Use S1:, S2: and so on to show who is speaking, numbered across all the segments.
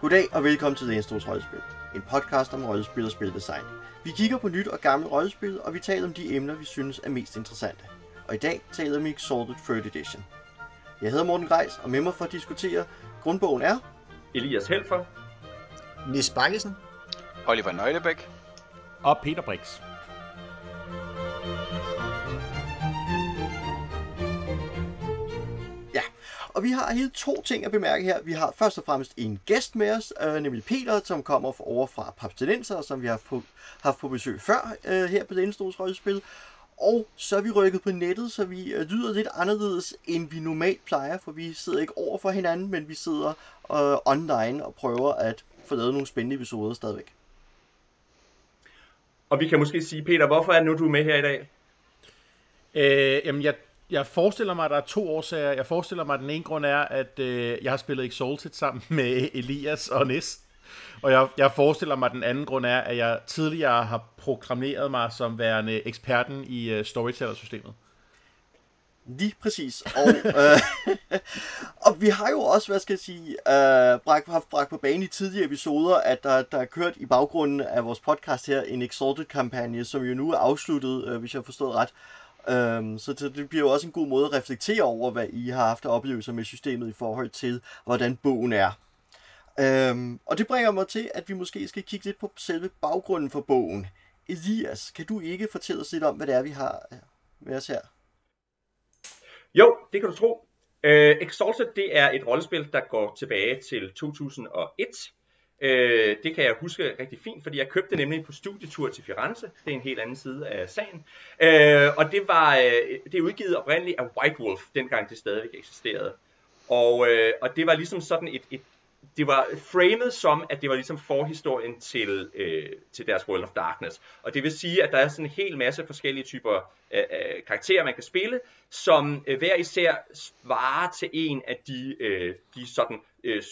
S1: Goddag og velkommen til Lænstos Rollespil, en podcast om rollespil og spildesign. Vi kigger på nyt og gammelt rollespil, og vi taler om de emner, vi synes er mest interessante. Og i dag taler vi Exalted 3rd Edition. Jeg hedder Morten Greis, og med mig for at diskutere grundbogen er...
S2: Elias Helfer.
S3: Nis Bakkesen.
S4: Oliver Nøglebæk.
S5: Og Peter Brix.
S1: Og vi har helt to ting at bemærke her. Vi har først og fremmest en gæst med os, øh, nemlig Peter, som kommer fra over fra Papstenenser, som vi har på, haft på besøg før øh, her på Lænestors Rollespil. Og så er vi rykket på nettet, så vi øh, lyder lidt anderledes, end vi normalt plejer, for vi sidder ikke over for hinanden, men vi sidder øh, online og prøver at få lavet nogle spændende episoder stadigvæk.
S2: Og vi kan måske sige, Peter, hvorfor er det nu, du er med her i dag?
S5: Øh, jamen, jeg, jeg forestiller mig, at der er to årsager. Jeg forestiller mig, at den ene grund er, at øh, jeg har spillet Exalted sammen med Elias og Nis. Og jeg, jeg forestiller mig, at den anden grund er, at jeg tidligere har programmeret mig som værende eksperten i øh, Storyteller-systemet.
S1: Lige præcis. Og, øh, og vi har jo også, hvad skal jeg sige, øh, bragt, haft bragt på banen i tidligere episoder, at der, der er kørt i baggrunden af vores podcast her en Exalted-kampagne, som jo nu er afsluttet, øh, hvis jeg har forstået ret. Øhm, så det bliver jo også en god måde at reflektere over, hvad I har haft af oplevelser med systemet i forhold til, hvordan bogen er. Øhm, og det bringer mig til, at vi måske skal kigge lidt på selve baggrunden for bogen. Elias, kan du ikke fortælle os lidt om, hvad det er, vi har øh, med os her?
S2: Jo, det kan du tro. Uh, Exalted, det er et rollespil, der går tilbage til 2001. Øh, det kan jeg huske rigtig fint, fordi jeg købte nemlig på studietur til Firenze. Det er en helt anden side af sagen. Øh, og det var øh, det er udgivet oprindeligt af White Wolf, dengang det stadigvæk eksisterede. Og, øh, og det var ligesom sådan et, et det var framet som, at det var ligesom forhistorien til, øh, til deres World of Darkness. Og det vil sige, at der er sådan en hel masse forskellige typer øh, øh, karakterer, man kan spille, som øh, hver især svarer til en af de, øh, de sådan, øh,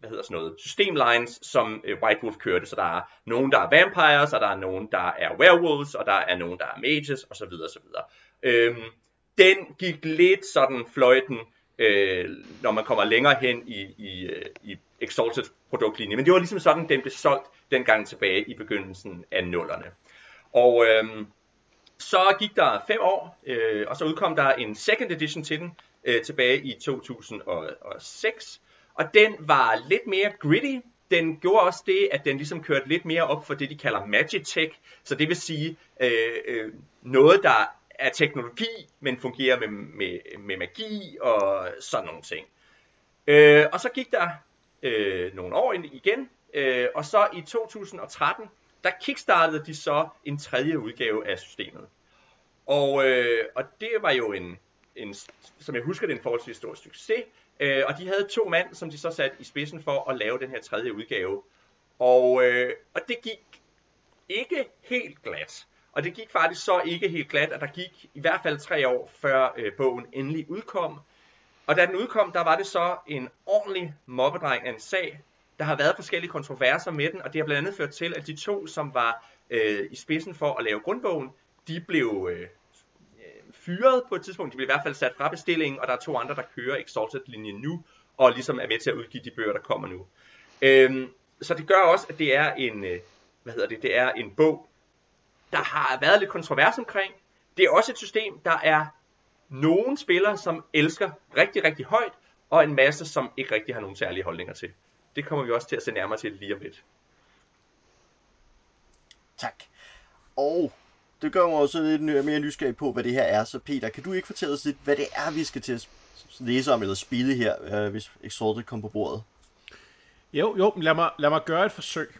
S2: hvad hedder sådan noget, systemlines, som øh, White Wolf kørte. Så der er nogen, der er vampires, og der er nogen, der er werewolves, og der er nogen, der er mages, osv. osv. Øhm, den gik lidt sådan fløjten, øh, når man kommer længere hen i, i, øh, i Exalted produktlinje. Men det var ligesom sådan, den blev solgt dengang tilbage i begyndelsen af nullerne. Og øhm, så gik der fem år, øh, og så udkom der en second edition til den øh, tilbage i 2006. Og den var lidt mere gritty. Den gjorde også det, at den ligesom kørte lidt mere op for det, de kalder Magitech. Så det vil sige øh, øh, noget, der er teknologi, men fungerer med, med, med magi og sådan nogle ting. Øh, og så gik der øh, nogle år igen, øh, og så i 2013, der kickstartede de så en tredje udgave af systemet. Og, øh, og det var jo en, en, som jeg husker det, en forholdsvis stor succes, øh, og de havde to mand, som de så satte i spidsen for at lave den her tredje udgave. Og, øh, og det gik ikke helt glat. Og det gik faktisk så ikke helt glat, at der gik i hvert fald tre år, før øh, bogen endelig udkom. Og da den udkom, der var det så en ordentlig mobbedreng af en sag. Der har været forskellige kontroverser med den, og det har blandt andet ført til, at de to, som var øh, i spidsen for at lave grundbogen, de blev øh, fyret på et tidspunkt. De bliver i hvert fald sat fra bestillingen, og der er to andre, der kører Exalted-linjen nu, og ligesom er med til at udgive de bøger, der kommer nu. Øhm, så det gør også, at det er en, øh, hvad hedder det, det er en bog, der har været lidt kontrovers omkring. Det er også et system, der er nogle spillere, som elsker rigtig, rigtig højt, og en masse, som ikke rigtig har nogen særlige holdninger til. Det kommer vi også til at se nærmere til lige om lidt.
S1: Tak. Og det gør mig også lidt mere nysgerrig på, hvad det her er. Så Peter, kan du ikke fortælle os lidt, hvad det er, vi skal til at læse om eller spille her, hvis Exalted kommer på bordet?
S5: Jo, jo, lad mig, lad mig gøre et forsøg.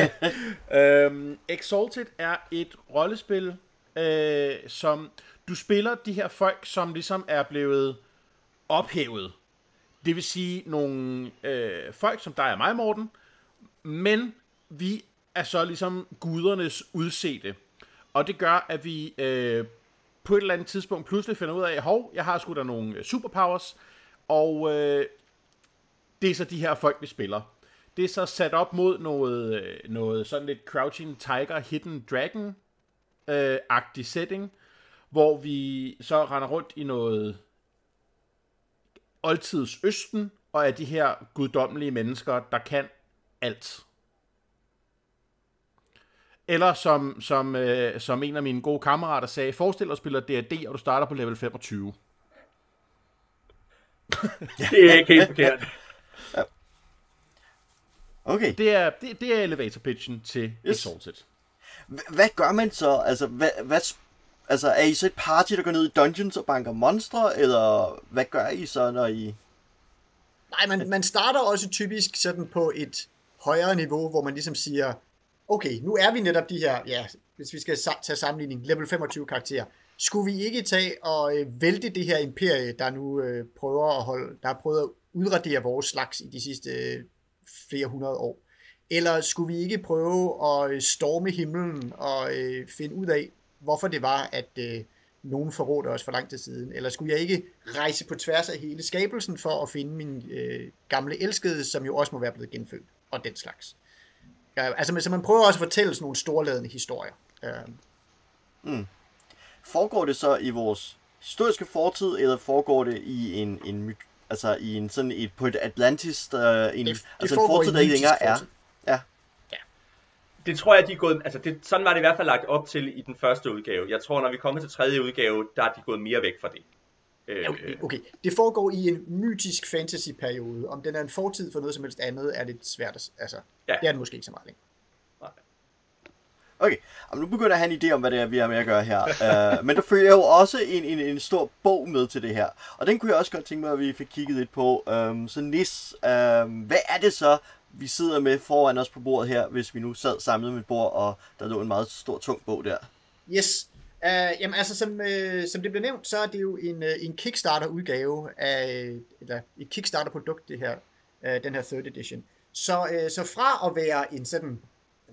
S5: øhm, Exalted er et rollespil, øh, som du spiller de her folk, som ligesom er blevet ophævet. Det vil sige nogle øh, folk, som der er mig, Morten, men vi er så ligesom gudernes udsete. Og det gør, at vi øh, på et eller andet tidspunkt pludselig finder ud af, hov, jeg har sgu da nogle øh, superpowers, og øh, det er så de her folk, vi spiller. Det er så sat op mod noget, øh, noget sådan lidt Crouching Tiger, Hidden Dragon øh, agtig setting, hvor vi så render rundt i noget oldtids Østen, og er de her guddommelige mennesker, der kan alt. Eller som, som, øh, som en af mine gode kammerater sagde, forestil dig at spille D&D, og du starter på level 25.
S2: Det er ikke helt forkert.
S1: Okay.
S5: Det er, det, det er elevator pitchen til
S1: Yes.
S5: Exalted.
S1: H- hvad gør man så? Altså, hvad, hvad, altså, er I så et party, der går ned i dungeons og banker monstre, eller hvad gør I så, når I...
S3: Nej, man, man starter også typisk sådan på et højere niveau, hvor man ligesom siger, okay, nu er vi netop de her, ja, hvis vi skal tage sammenligning, level 25 karakterer. Skulle vi ikke tage og øh, vælte det her imperie, der nu øh, prøver at holde, der har prøvet at udradere vores slags i de sidste øh, flere hundrede år? Eller skulle vi ikke prøve at øh, storme himlen og øh, finde ud af, hvorfor det var, at øh, nogen forrådte os for lang tid siden? Eller skulle jeg ikke rejse på tværs af hele skabelsen for at finde min øh, gamle elskede, som jo også må være blevet genfødt, og den slags? Ja, altså, så man prøver også at fortælle sådan nogle storladende historier. Øh,
S1: Foregår det så i vores historiske fortid, eller foregår det i en, en altså i en sådan et, på et Atlantis, der, en,
S3: det, det
S1: altså en fortid, der ikke længere er?
S3: fortid.
S1: Ja.
S2: Det tror jeg, de er gået, altså det, sådan var det i hvert fald lagt op til i den første udgave. Jeg tror, når vi kommer til tredje udgave, der er de gået mere væk fra det. Øh,
S3: Ja, okay, okay. Det foregår i en mytisk fantasy-periode. Om den er en fortid for noget som helst andet, er lidt svært at... Altså,
S2: Ja.
S3: det er den måske ikke så meget længere.
S1: Okay, Jamen, nu begynder jeg at have en idé om, hvad det er, vi har med at gøre her. uh, men der følger jo også en, en, en stor bog med til det her. Og den kunne jeg også godt tænke mig, at vi fik kigget lidt på. Um, så Nis, um, hvad er det så, vi sidder med foran os på bordet her, hvis vi nu sad samlet med et bord, og der lå en meget stor, tung bog der?
S3: Yes. Uh, jamen altså, som, uh, som det blev nævnt, så er det jo en, uh, en Kickstarter-udgave af, eller et Kickstarter-produkt, det her, uh, den her third edition. Så, uh, så fra at være en sådan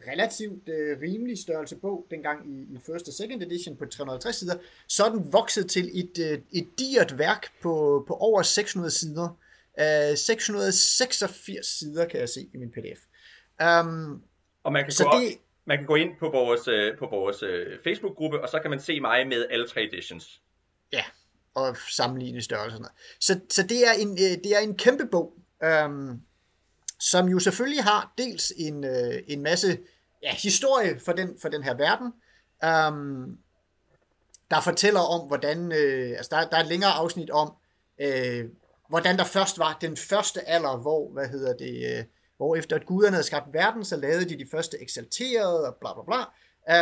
S3: relativt uh, rimelig størrelse bog, dengang i, i first og second edition på 350 sider, så er den vokset til et, uh, et digert værk på, på over 600 sider. Uh, 686 sider kan jeg se i min pdf. Um,
S2: og man kan,
S3: så
S2: gå,
S3: det,
S2: det... man kan gå ind på vores, øh, på vores øh, Facebook-gruppe, og så kan man se mig med alle tre editions.
S3: Ja, og sammenligne størrelser og sådan noget. Så, så det, er en, øh, det er en kæmpe bog, øhm, som jo selvfølgelig har dels en, øh, en masse ja, historie for den, for den her verden, øhm, der fortæller om, hvordan, øh, altså der, der er et længere afsnit om, øh, hvordan der først var den første alder, hvor, hvad hedder det, øh, hvor efter at guderne havde skabt verden, så lavede de de første eksalterede og bla bla bla.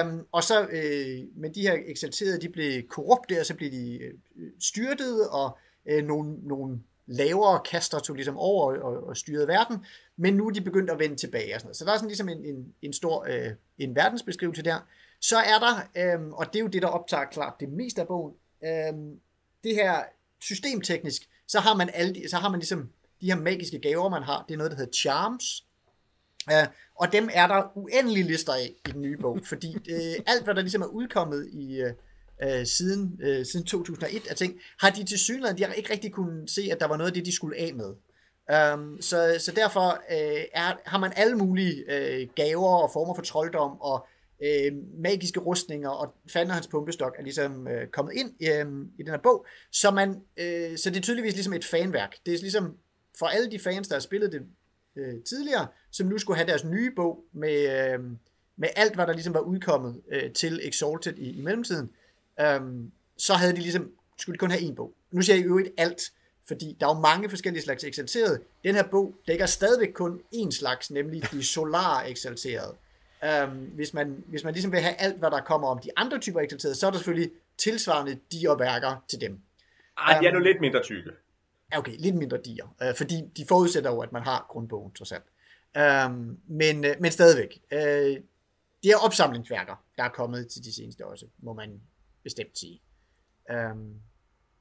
S3: Um, og så, øh, men de her eksalterede, de blev korrupte, og så blev de øh, styrtet, og øh, nogle, nogle lavere kaster tog ligesom over og, og styrede verden, men nu er de begyndt at vende tilbage og sådan noget. Så der er sådan ligesom en, en, en stor øh, en verdensbeskrivelse der. Så er der, øh, og det er jo det, der optager klart det meste af bogen, øh, det her systemteknisk, så har man alle de, så har man ligesom de her magiske gaver, man har, det er noget, der hedder charms, Uh, og dem er der uendelige lister af i den nye bog, fordi uh, alt, hvad der ligesom er udkommet i øh, øh, siden, øh, siden 2001 af ting, har de til synligheden, de har ikke rigtig kunnet se, at der var noget af det, de skulle af med. Um, så, så derfor øh, er, har man alle mulige øh, gaver og former for trolddom og øh, magiske rustninger, og fanden hans pumpestok er ligesom øh, kommet ind øh, i den her bog, så, man, øh, så det er tydeligvis ligesom et fanværk. Det er ligesom for alle de fans, der har spillet det øh, tidligere, som nu skulle have deres nye bog med, øh, med alt, hvad der ligesom var udkommet øh, til Exalted i, i mellemtiden, øhm, så havde de ligesom, skulle de kun have en bog. Nu siger jeg i øvrigt alt, fordi der er jo mange forskellige slags eksalterede. Den her bog dækker stadigvæk kun én slags, nemlig de solar eksalterede. Øhm, hvis, man, hvis man ligesom vil have alt, hvad der kommer om de andre typer eksalterede, så er der selvfølgelig tilsvarende de og værker til dem.
S2: Ej, de er nu lidt mindre tykke.
S3: Ja, okay, lidt mindre diger, øh, fordi de forudsætter jo, at man har grundbogen, trods alt. Um, men, øh, men stadigvæk, øh, det er opsamlingsværker, der er kommet til de seneste også, må man bestemt sige. Um,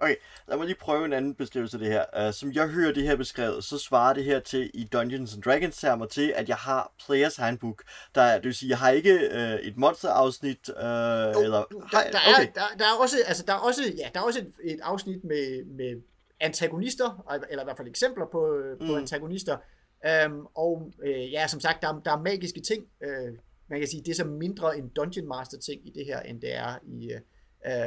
S1: Okay, lad mig lige prøve en anden beskrivelse af det her. Uh, som jeg hører det her beskrevet, så svarer det her til i Dungeons and Dragons termer til, at jeg har Players Handbook. Der, det vil sige, jeg har ikke uh, et monsterafsnit, uh,
S3: jo,
S1: eller...
S3: der, der, er, der, der er også, altså, der er også, ja, der er også et, et afsnit med, med antagonister, eller i hvert fald eksempler på, mm. på antagonister. Um, og øh, ja, som sagt, der, der er magiske ting. Uh, man kan sige, det er så mindre en Dungeon Master ting i det her, end det er i... Uh,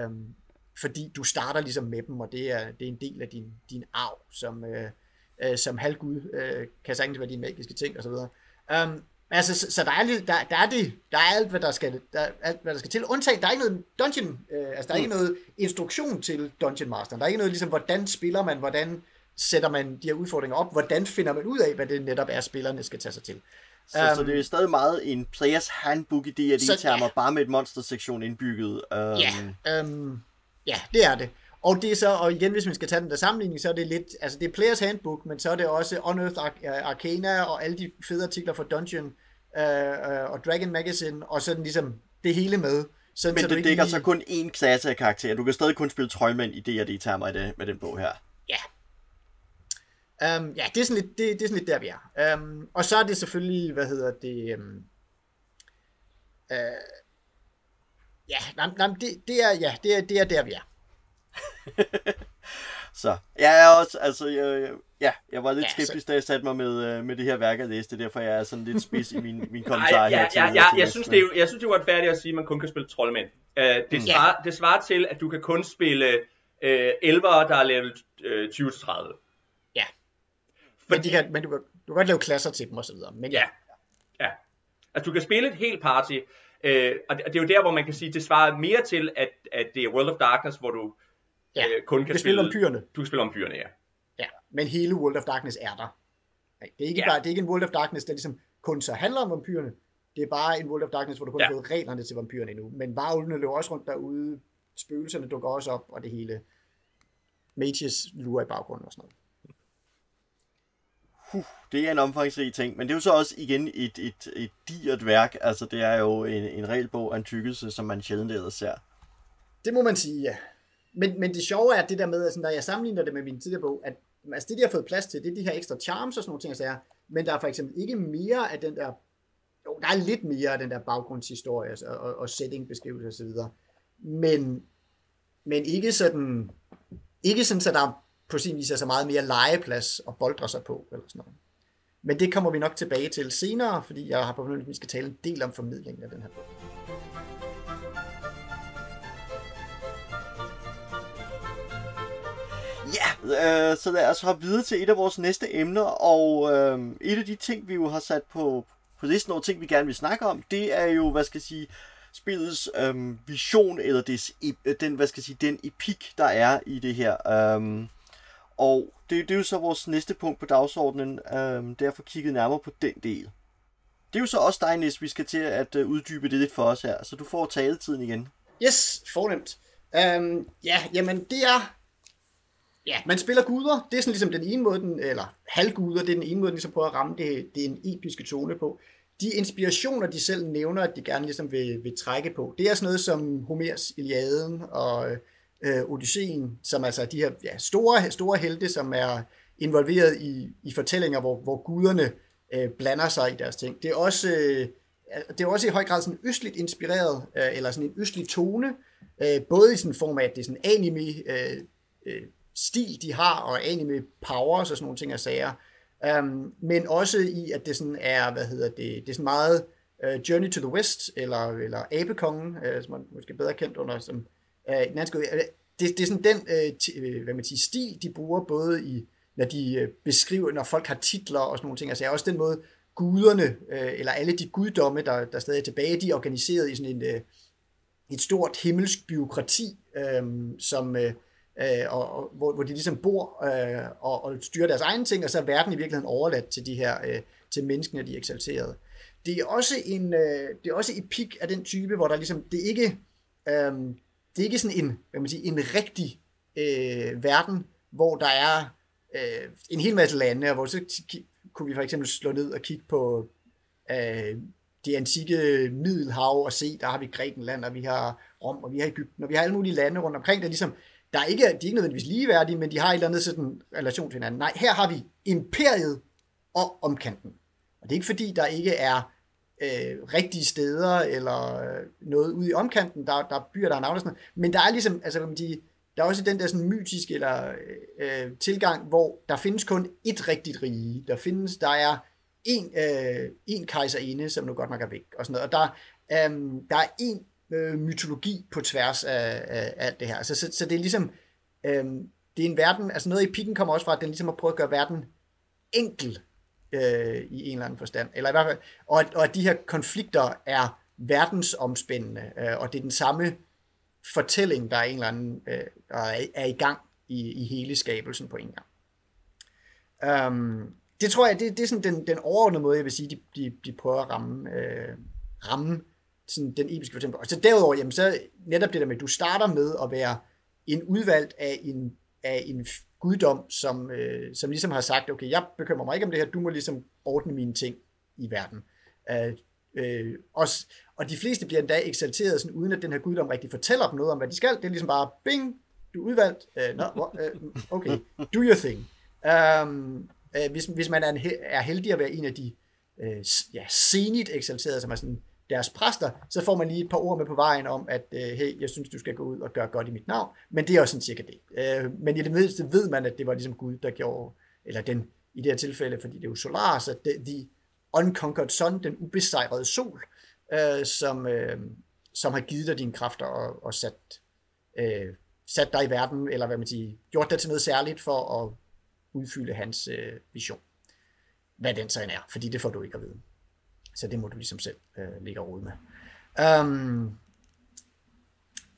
S3: um, fordi du starter ligesom med dem, og det er, det er en del af din, din arv som, øh, øh, som halvgud, øh, kan sagtens være de magiske ting osv. Um, altså, så, så der, er, der, der, er det, der er alt, hvad der skal, der, er alt, hvad der skal til. Undtagen, der er ikke noget dungeon, øh, altså der er ikke noget instruktion til Dungeon Master. Der er ikke noget ligesom, hvordan spiller man, hvordan sætter man de her udfordringer op, hvordan finder man ud af, hvad det netop er, spillerne skal tage sig til.
S1: Så, um, så det er stadig meget en players handbook i D&D-termer,
S3: ja.
S1: bare med et monster-sektion indbygget. Um,
S3: Ja, øhm, ja, det er det. Og det er så, og igen, hvis man skal tage den der sammenligning, så er det lidt, altså det er Players Handbook, men så er det også Unearthed Arc- Arcana og alle de fede artikler fra Dungeon øh, øh, og Dragon Magazine, og sådan ligesom det hele med. Sådan,
S1: Men
S3: så
S1: det dækker
S3: lige-
S1: så kun én klasse af karakterer. Du kan stadig kun spille troldmænd i D&D-termer i det, med den bog her.
S3: Ja. Um, ja, det er, sådan lidt, det, det er sådan lidt der, vi er. Um, og så er det selvfølgelig, hvad hedder det... Um, uh, ja, nej, nej, det, det, er, ja det, er, det er der, vi er.
S1: Så jeg er også, altså, jeg, ja, jeg var lidt
S3: Ja,
S1: ja, skeptisk, da jeg satte mig med, øh, med det her værk at læse det, derfor jeg er sådan lidt spids i min, min
S2: Ej,
S1: kommentar
S2: ja,
S1: her til,
S2: ja,
S1: til
S2: ja, jeg, synes, det er, jo- jeg synes, det er uretfærdigt at sige, at man kun kan spille troldmænd. Uh, det, svarer, det svarer til, at du kan kun spille uh, elvere, der er level uh, 20-30.
S3: Men, de kan, men du, kan, du kan godt lave klasser til dem og så videre. Men ja,
S2: Ja. Altså, du kan spille et helt party, øh, og det, og det er jo der, hvor man kan sige, det svarer mere til, at, at det er World of Darkness, hvor du
S3: ja.
S2: øh, kun kan
S3: kan spille om pyrene.
S2: Du kan spille om pyrene, ja.
S3: Ja, men hele World of Darkness er der. Nej, Det er ikke,
S2: ja.
S3: bare, det er ikke en World of Darkness, der ligesom kun så handler om vampyrerne. Det er bare en World of Darkness, hvor du kun
S2: Ja.
S3: har fået reglerne til vampyrerne endnu. Men varulvene løber også rundt derude, spøgelserne dukker også op, og det hele. Mages lurer i baggrunden og sådan noget.
S1: Det er en omfangsrig ting, men det er jo så også igen et, et, et digert værk. Altså, det er jo en, en regelbog af en tykkelse, som man sjældent ellers ser.
S3: Det må man sige, ja. Men, men det sjove er det der med, at når jeg sammenligner det med min tidligere bog, at altså det, de har fået plads til, det er de her ekstra charms og sådan nogle ting, jeg men der er for eksempel ikke mere af den der, jo, der er lidt mere af den der baggrundshistorie altså, og, og, og settingbeskrivelse osv., men, men ikke sådan, ikke sådan, så der på sin vis er så meget mere legeplads at boldre sig på, eller sådan noget. Men det kommer vi nok tilbage til senere, fordi jeg har på fornemmelse, at vi skal tale en del om formidlingen af den her bog.
S1: Ja, øh, så lad os hoppe videre til et af vores næste emner, og øh, et af de ting, vi jo har sat på, på listen over ting, vi gerne vil snakke om, det er jo, hvad skal jeg sige, spillets øh, vision, eller des, den, hvad skal jeg sige, den epik, der er i det her. Øh, og det, det er jo så vores næste punkt på dagsordenen, øh, derfor kigget nærmere på den del. Det er jo så også dig, Nis, vi skal til at øh, uddybe det lidt for os her, så du får taletiden igen.
S3: Yes, fornemt. Øhm, ja, jamen det er... Ja, man spiller guder. Det er sådan ligesom den ene måde, den, eller halvguder, det er den ene måde, den ligesom prøver at ramme det, det er en episke tone på. De inspirationer, de selv nævner, at de gerne ligesom vil, vil trække på, det er sådan noget som Homers Iliaden og øh, Øh, Odysseen, som altså er de her ja, store, store helte, som er involveret i, i fortællinger, hvor, hvor guderne øh, blander sig i deres ting. Det er også... Øh, det er også i høj grad sådan østligt inspireret, øh, eller sådan en østlig tone, øh, både i sådan en form af, at det er sådan anime øh, øh, stil, de har, og anime powers og sådan nogle ting og sager, um, men også i, at det sådan er, hvad hedder det, det er sådan meget uh, Journey to the West, eller, eller Abekongen, uh, øh, som man måske bedre kendt under, som uh, den anden det, det er sådan den, øh, t- øh, hvad man siger, stil, de bruger både i, når de øh, beskriver, når folk har titler og sådan nogle ting, altså også den måde, guderne, øh, eller alle de guddomme, der, der stadig er tilbage, de er organiseret i sådan en, øh, et stort himmelsk byråkrati, øh, som, øh, og, og, hvor, hvor de ligesom bor øh, og, og styrer deres egne ting, og så er verden i virkeligheden overladt til de her, øh, til menneskene, de er eksalterede. Det er også en, øh, det er også epik af den type, hvor der ligesom, det er ikke, øh, det er ikke sådan en, hvad man siger, en rigtig øh, verden, hvor der er øh, en hel masse lande, og hvor så kunne vi for eksempel slå ned og kigge på øh, det antikke Middelhav og se, der har vi Grækenland, og vi har Rom, og vi har Ægypten, og vi har alle mulige lande rundt omkring, der ligesom, der er ikke, de er ikke nødvendigvis ligeværdige, men de har et eller andet sådan relation til hinanden. Nej, her har vi imperiet og omkanten. Og det er ikke fordi, der ikke er øh, rigtige steder, eller øh, noget ude i omkanten, der, der er byer, der er navne og sådan noget, men der er ligesom, altså kan man sige, der er også den der sådan mytiske eller, øh, øh tilgang, hvor der findes kun et rigtigt rige. Der findes, der er en, øh, en kejserinde, som nu godt nok er væk, og sådan noget. Og der, øh, der er en øh, mytologi på tværs af, af alt det her. Så, så, så det er ligesom, øh, det er en verden, altså noget i pikken kommer også fra, at den ligesom har prøvet at gøre verden enkel øh, i en eller anden forstand. Eller i hvert fald, og, at, og at de her konflikter er verdensomspændende, øh, og det er den samme fortælling, der er en eller anden, øh, der er, er i gang i, i hele skabelsen på en gang. Um, det tror jeg, det, det er sådan den, den overordnede måde, jeg vil sige, de, de, de prøver at ramme, øh, ramme sådan den episke fortælling. Og så derudover, jamen, så netop det der med, at du starter med at være en udvalgt af en, af en guddom, som, øh, som ligesom har sagt, okay, jeg bekymrer mig ikke om det her, du må ligesom ordne mine ting i verden. Øh, øh, også, og de fleste bliver endda eksalteret, sådan, uden at den her guddom rigtig fortæller dem noget om, hvad de skal. Det er ligesom bare, bing, du er udvalgt. øh, no, øh, okay, do your thing. Um, hvis, hvis man er, en, er heldig at være en af de øh, ja, senigt eksalterede, som er sådan deres præster, så får man lige et par ord med på vejen om, at øh, hey, jeg synes, du skal gå ud og gøre godt i mit navn. Men det er også sådan cirka det. Øh, men i det mindste ved man, at det var ligesom Gud, der gjorde, eller den i det her tilfælde, fordi det er jo solar, så det, the unconquered sun, den ubesejrede sol, øh, som, øh, som har givet dig dine kræfter og, og sat, øh, sat dig i verden, eller hvad man siger, gjort dig til noget særligt for at udfylde hans øh, vision. Hvad den så end er, fordi det får du ikke at vide. Så det må du ligesom selv øh, ligge og rode med. Um,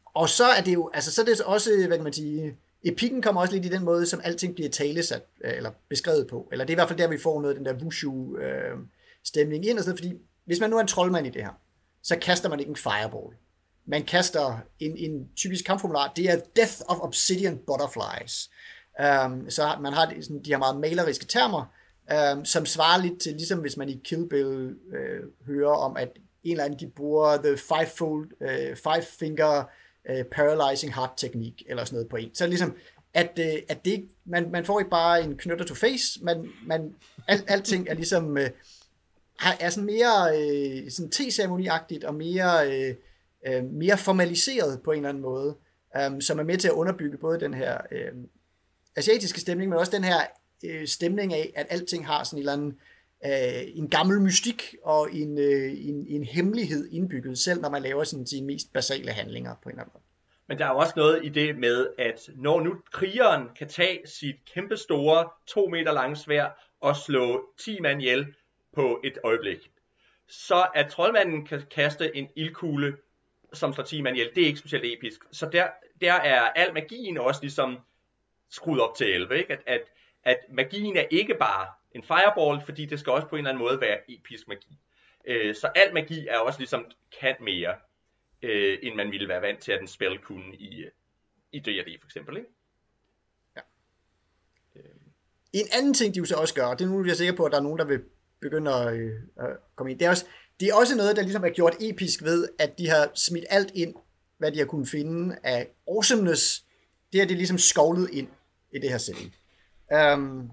S3: og så er det jo, altså så er det også, hvad kan man sige, epikken kommer også lidt i den måde, som alting bliver talesat, øh, eller beskrevet på. Eller det er i hvert fald der, vi får noget af den der wushu øh, stemning ind, og sådan, fordi hvis man nu er en troldmand i det her, så kaster man ikke en fireball. Man kaster en, en typisk kampformular, det er Death of Obsidian Butterflies. Um, så man har sådan, de her meget maleriske termer, øh, som svarer lidt til, ligesom hvis man i Kill Bill øh, hører om, at en eller anden, de bruger the five-fold, øh, five-finger øh, paralyzing heart teknik, eller sådan noget på en. Så ligesom, at, øh, at det ikke, man, man får ikke bare en knytter to face, man, man, al, alting er ligesom, øh, er sådan mere øh, sådan teceremoniagtigt, og mere, øh, øh, mere formaliseret på en eller anden måde, øh, som er med til at underbygge både den her øh, asiatiske stemning, men også den her øh, stemning af, at alting har sådan en eller anden øh, en gammel mystik og en, øh, en, en hemmelighed indbygget, selv når man laver sådan sine mest basale handlinger på en eller anden måde.
S2: Men der er jo også noget i det med, at når nu krigeren kan tage sit kæmpestore, to meter lange svær og slå 10 mand ihjel på et øjeblik, så at troldmanden kan kaste en ildkugle, som slår 10 mand ihjel, det er ikke specielt episk. Så der, der er al magien også ligesom skruet op til 11, ikke? At, at, at magien er ikke bare en fireball, fordi det skal også på en eller anden måde være episk magi. Øh, så al magi er også ligesom kan mere, øh, end man ville være vant til, at en spil kunne i, øh, i D&D for eksempel, ikke?
S3: Ja. Øh. En anden ting, de jo så også gør, og det er nu, jeg er sikker på, at der er nogen, der vil begynde at, øh, at komme ind, det er, også, det er også noget, der ligesom er gjort episk ved, at de har smidt alt ind, hvad de har kunnet finde af awesomeness. Det her, det er ligesom skovlet ind i det her setting. Um,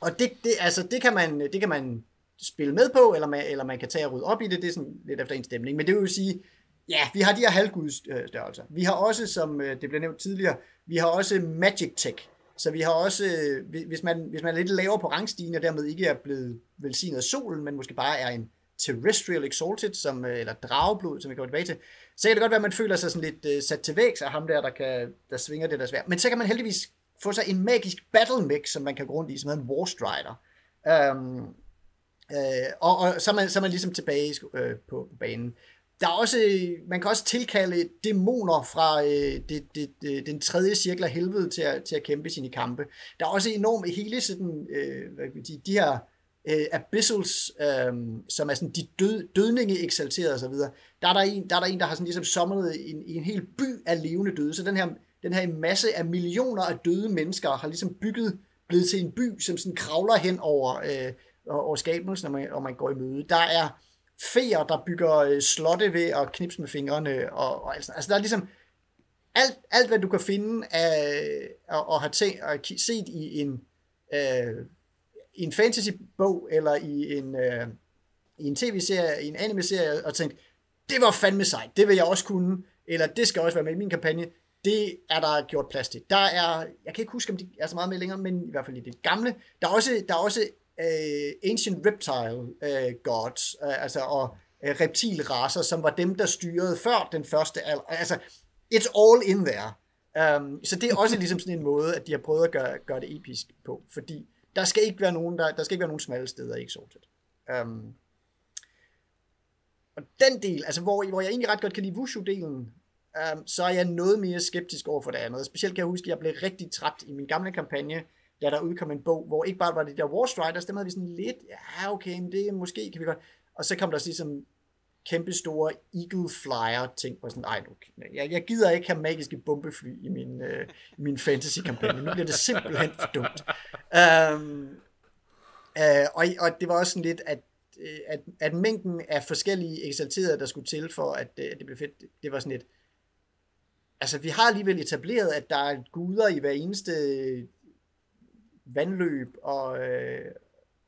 S3: og det, det, altså, det, kan man, det kan man spille med på, eller man, eller man kan tage og rydde op i det, det er sådan lidt efter en stemning. Men det vil jo sige, ja, vi har de her halvgudsstørrelser. Vi har også, som øh, det blev nævnt tidligere, vi har også Magic Tech. Så vi har også, øh, hvis man, hvis man er lidt lavere på rangstigen, og dermed ikke er blevet velsignet af solen, men måske bare er en terrestrial exalted, som, øh, eller drageblod, som vi kommer tilbage til, så kan det godt være, at man føler sig sådan lidt sat til vægs af ham der, der, kan, der svinger det der svært. Men så kan man heldigvis få sig en magisk battle mix, som man kan gå rundt i, som hedder en War Strider. Um, øh, og, og så, er man, så er man ligesom tilbage øh, på, på banen. Der er også, man kan også tilkalde dæmoner fra øh, det, det, det, den tredje cirkel af helvede til at, til at kæmpe sine kampe. Der er også enormt hele sådan, øh, hvad kan man sige, de her øh, abyssals, øh, som er sådan de død, dødninge eksalterede osv., der er der en, der, er der, en, der har sådan ligesom sommet en, en hel by af levende døde. Så den her den her masse af millioner af døde mennesker har ligesom bygget, blevet til en by, som sådan kravler hen over, øh, over skabelsen, når man, når man går i møde. Der er feer, der bygger øh, slotte ved at knipse med fingrene, og, og altså, altså der er ligesom alt, alt, hvad du kan finde af, og, og have tænkt, og set i en, øh, i en fantasy-bog, eller i en, øh, i en tv-serie, i en anime-serie, og tænkt, det var fandme sejt, det vil jeg også kunne, eller det skal også være med i min kampagne det er der gjort plads til. Der er, jeg kan ikke huske, om de er så meget med længere, men i hvert fald i det gamle. Der er også, der er også uh, Ancient Reptile uh, Gods, uh, altså og uh, reptilraser, som var dem, der styrede før den første alder. Altså, it's all in there. Um, så det er også ligesom sådan en måde, at de har prøvet at gøre, gøre det episk på, fordi der skal ikke være nogen, der, der skal ikke være nogen smalle steder i Exalted. Um, og den del, altså hvor, hvor jeg egentlig ret godt kan lide Wushu-delen, um, så er jeg noget mere skeptisk over for det andet. Specielt kan jeg huske, at jeg blev rigtig træt i min gamle kampagne, da der udkom en bog, hvor ikke bare var det der War Striders, dem havde vi sådan lidt, ja okay, men det måske kan vi godt. Og så kom der ligesom kæmpe store Eagle Flyer ting, og sådan, ej, nu, jeg, jeg gider ikke have magiske bombefly i min, øh, min fantasy-kampagne, nu bliver det simpelthen for dumt. Um, øh, og, og det var også sådan lidt, at, øh, at, at mængden af forskellige eksalterede, der skulle til for, at, øh, at det blev fedt, det var sådan lidt, altså vi har alligevel etableret, at der er guder i hver eneste vandløb, og, øh,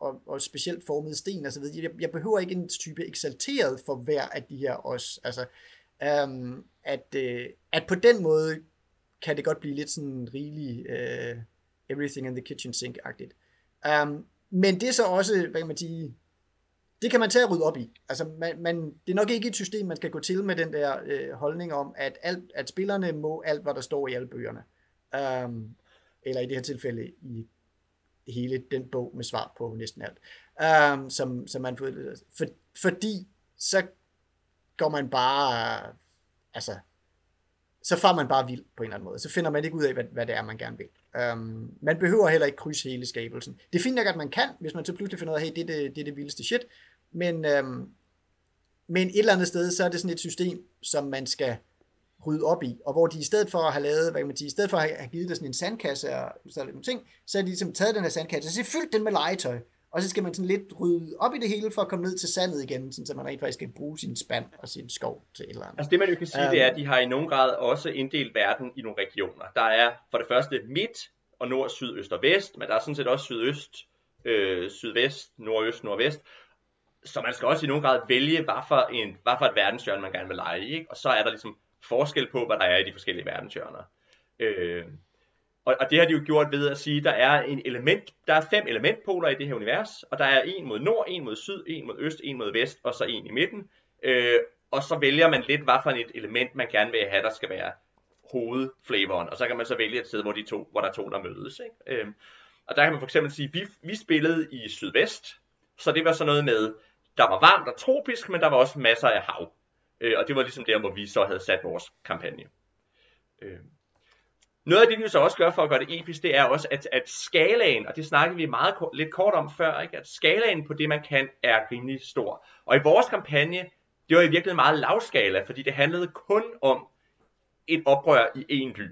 S3: og, og specielt formede sten osv. Jeg, jeg behøver ikke en type eksalteret for hver af de her os. Altså, øhm, at, øh, at på den måde kan det godt blive lidt sådan rigelig øh, everything in the kitchen sink-agtigt. Um, men det er så også, hvad kan man sige, det kan man tage og rydde op i. Altså, man, man, det er nok ikke et system, man skal gå til med den der øh, holdning om, at, alt, at spillerne må alt, hvad der står i alle bøgerne. Um, eller i det her tilfælde i hele den bog med svar på næsten alt, um, som, som man får, for, fordi så går man bare, uh, altså, så får man bare vild på en eller anden måde. Så finder man ikke ud af, hvad, hvad det er, man gerne vil. Um, man behøver heller ikke krydse hele skabelsen. Det er fint nok, at man kan, hvis man så pludselig finder ud af, hey, det er det, det, er det vildeste shit. Men, um, men et eller andet sted, så er det sådan et system, som man skal rydde op i, og hvor de i stedet for at have lavet, hvad kan man sige, i stedet for at have givet det sådan en sandkasse og sådan nogle ting, så har de ligesom taget den her sandkasse, og så fyldt den med legetøj, og så skal man sådan lidt rydde op i det hele, for at komme ned til sandet igen, sådan, så man rent faktisk kan bruge sin spand og sin skov til et eller andet.
S2: Altså det man jo kan sige, um, det er, at de har i nogen grad også inddelt verden i nogle regioner. Der er for det første midt og nord, syd, øst og vest, men der er sådan set også sydøst, øh, sydvest, nordøst, nordvest. Så man skal også i nogen grad vælge, hvad for, en, hvad for et verdenshjørne man gerne vil lege i. Ikke? Og så er der ligesom forskel på, hvad der er i de forskellige verdenshjørner. Øh, og, og det har de jo gjort ved at sige, der er en element, der er fem elementpoler i det her univers, og der er en mod nord, en mod syd, en mod øst, en mod vest, og så en i midten. Øh, og så vælger man lidt, hvad for et element man gerne vil have, der skal være hovedflavoren, og så kan man så vælge et sted, hvor, de to, hvor der er to, der mødes. Ikke? Øh, og der kan man for eksempel sige, vi, vi spillede i sydvest, så det var sådan noget med, der var varmt og tropisk, men der var også masser af hav. Øh, og det var ligesom der, hvor vi så havde sat vores kampagne. Øh. Noget af det, vi så også gør for at gøre det episk, det er også, at, at skalaen, og det snakkede vi meget lidt kort om før, ikke? at skalaen på det, man kan, er rimelig stor. Og i vores kampagne, det var i virkeligheden meget lavskala, fordi det handlede kun om et oprør i en by.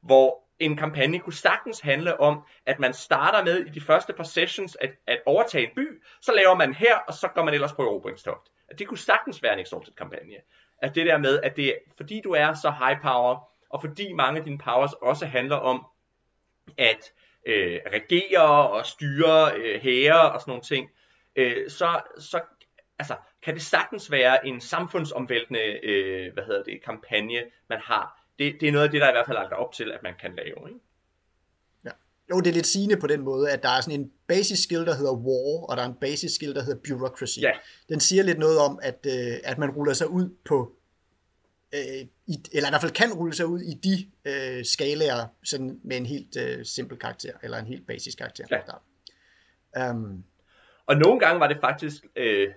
S2: Hvor en kampagne kunne sagtens handle om, at man starter med i de første par sessions at, at overtage en by, så laver man her, og så går man ellers på erobringstogt. At det kunne sagtens være en exalted kampagne. At det der med, at det fordi du er så high power, og fordi mange af dine powers også handler om at øh, regere og styre øh, hære og sådan nogle ting, øh, så, så altså, kan det sagtens være en samfundsomvæltende øh, hvad hedder det, kampagne, man har. Det, det er noget af det, der er i hvert fald lagt op til, at man kan lave. Ikke?
S3: Jo, det er lidt sigende på den måde, at der er sådan en basic skill, der hedder war, og der er en basic skill, der hedder bureaucracy.
S2: Ja.
S3: Den siger lidt noget om, at, øh, at man ruller sig ud på, øh, i, eller i hvert fald kan rulle sig ud i de øh, skalaer, sådan med en helt øh, simpel karakter, eller en helt basisk karakter.
S2: Ja. Um, og nogle gange var det faktisk, øh,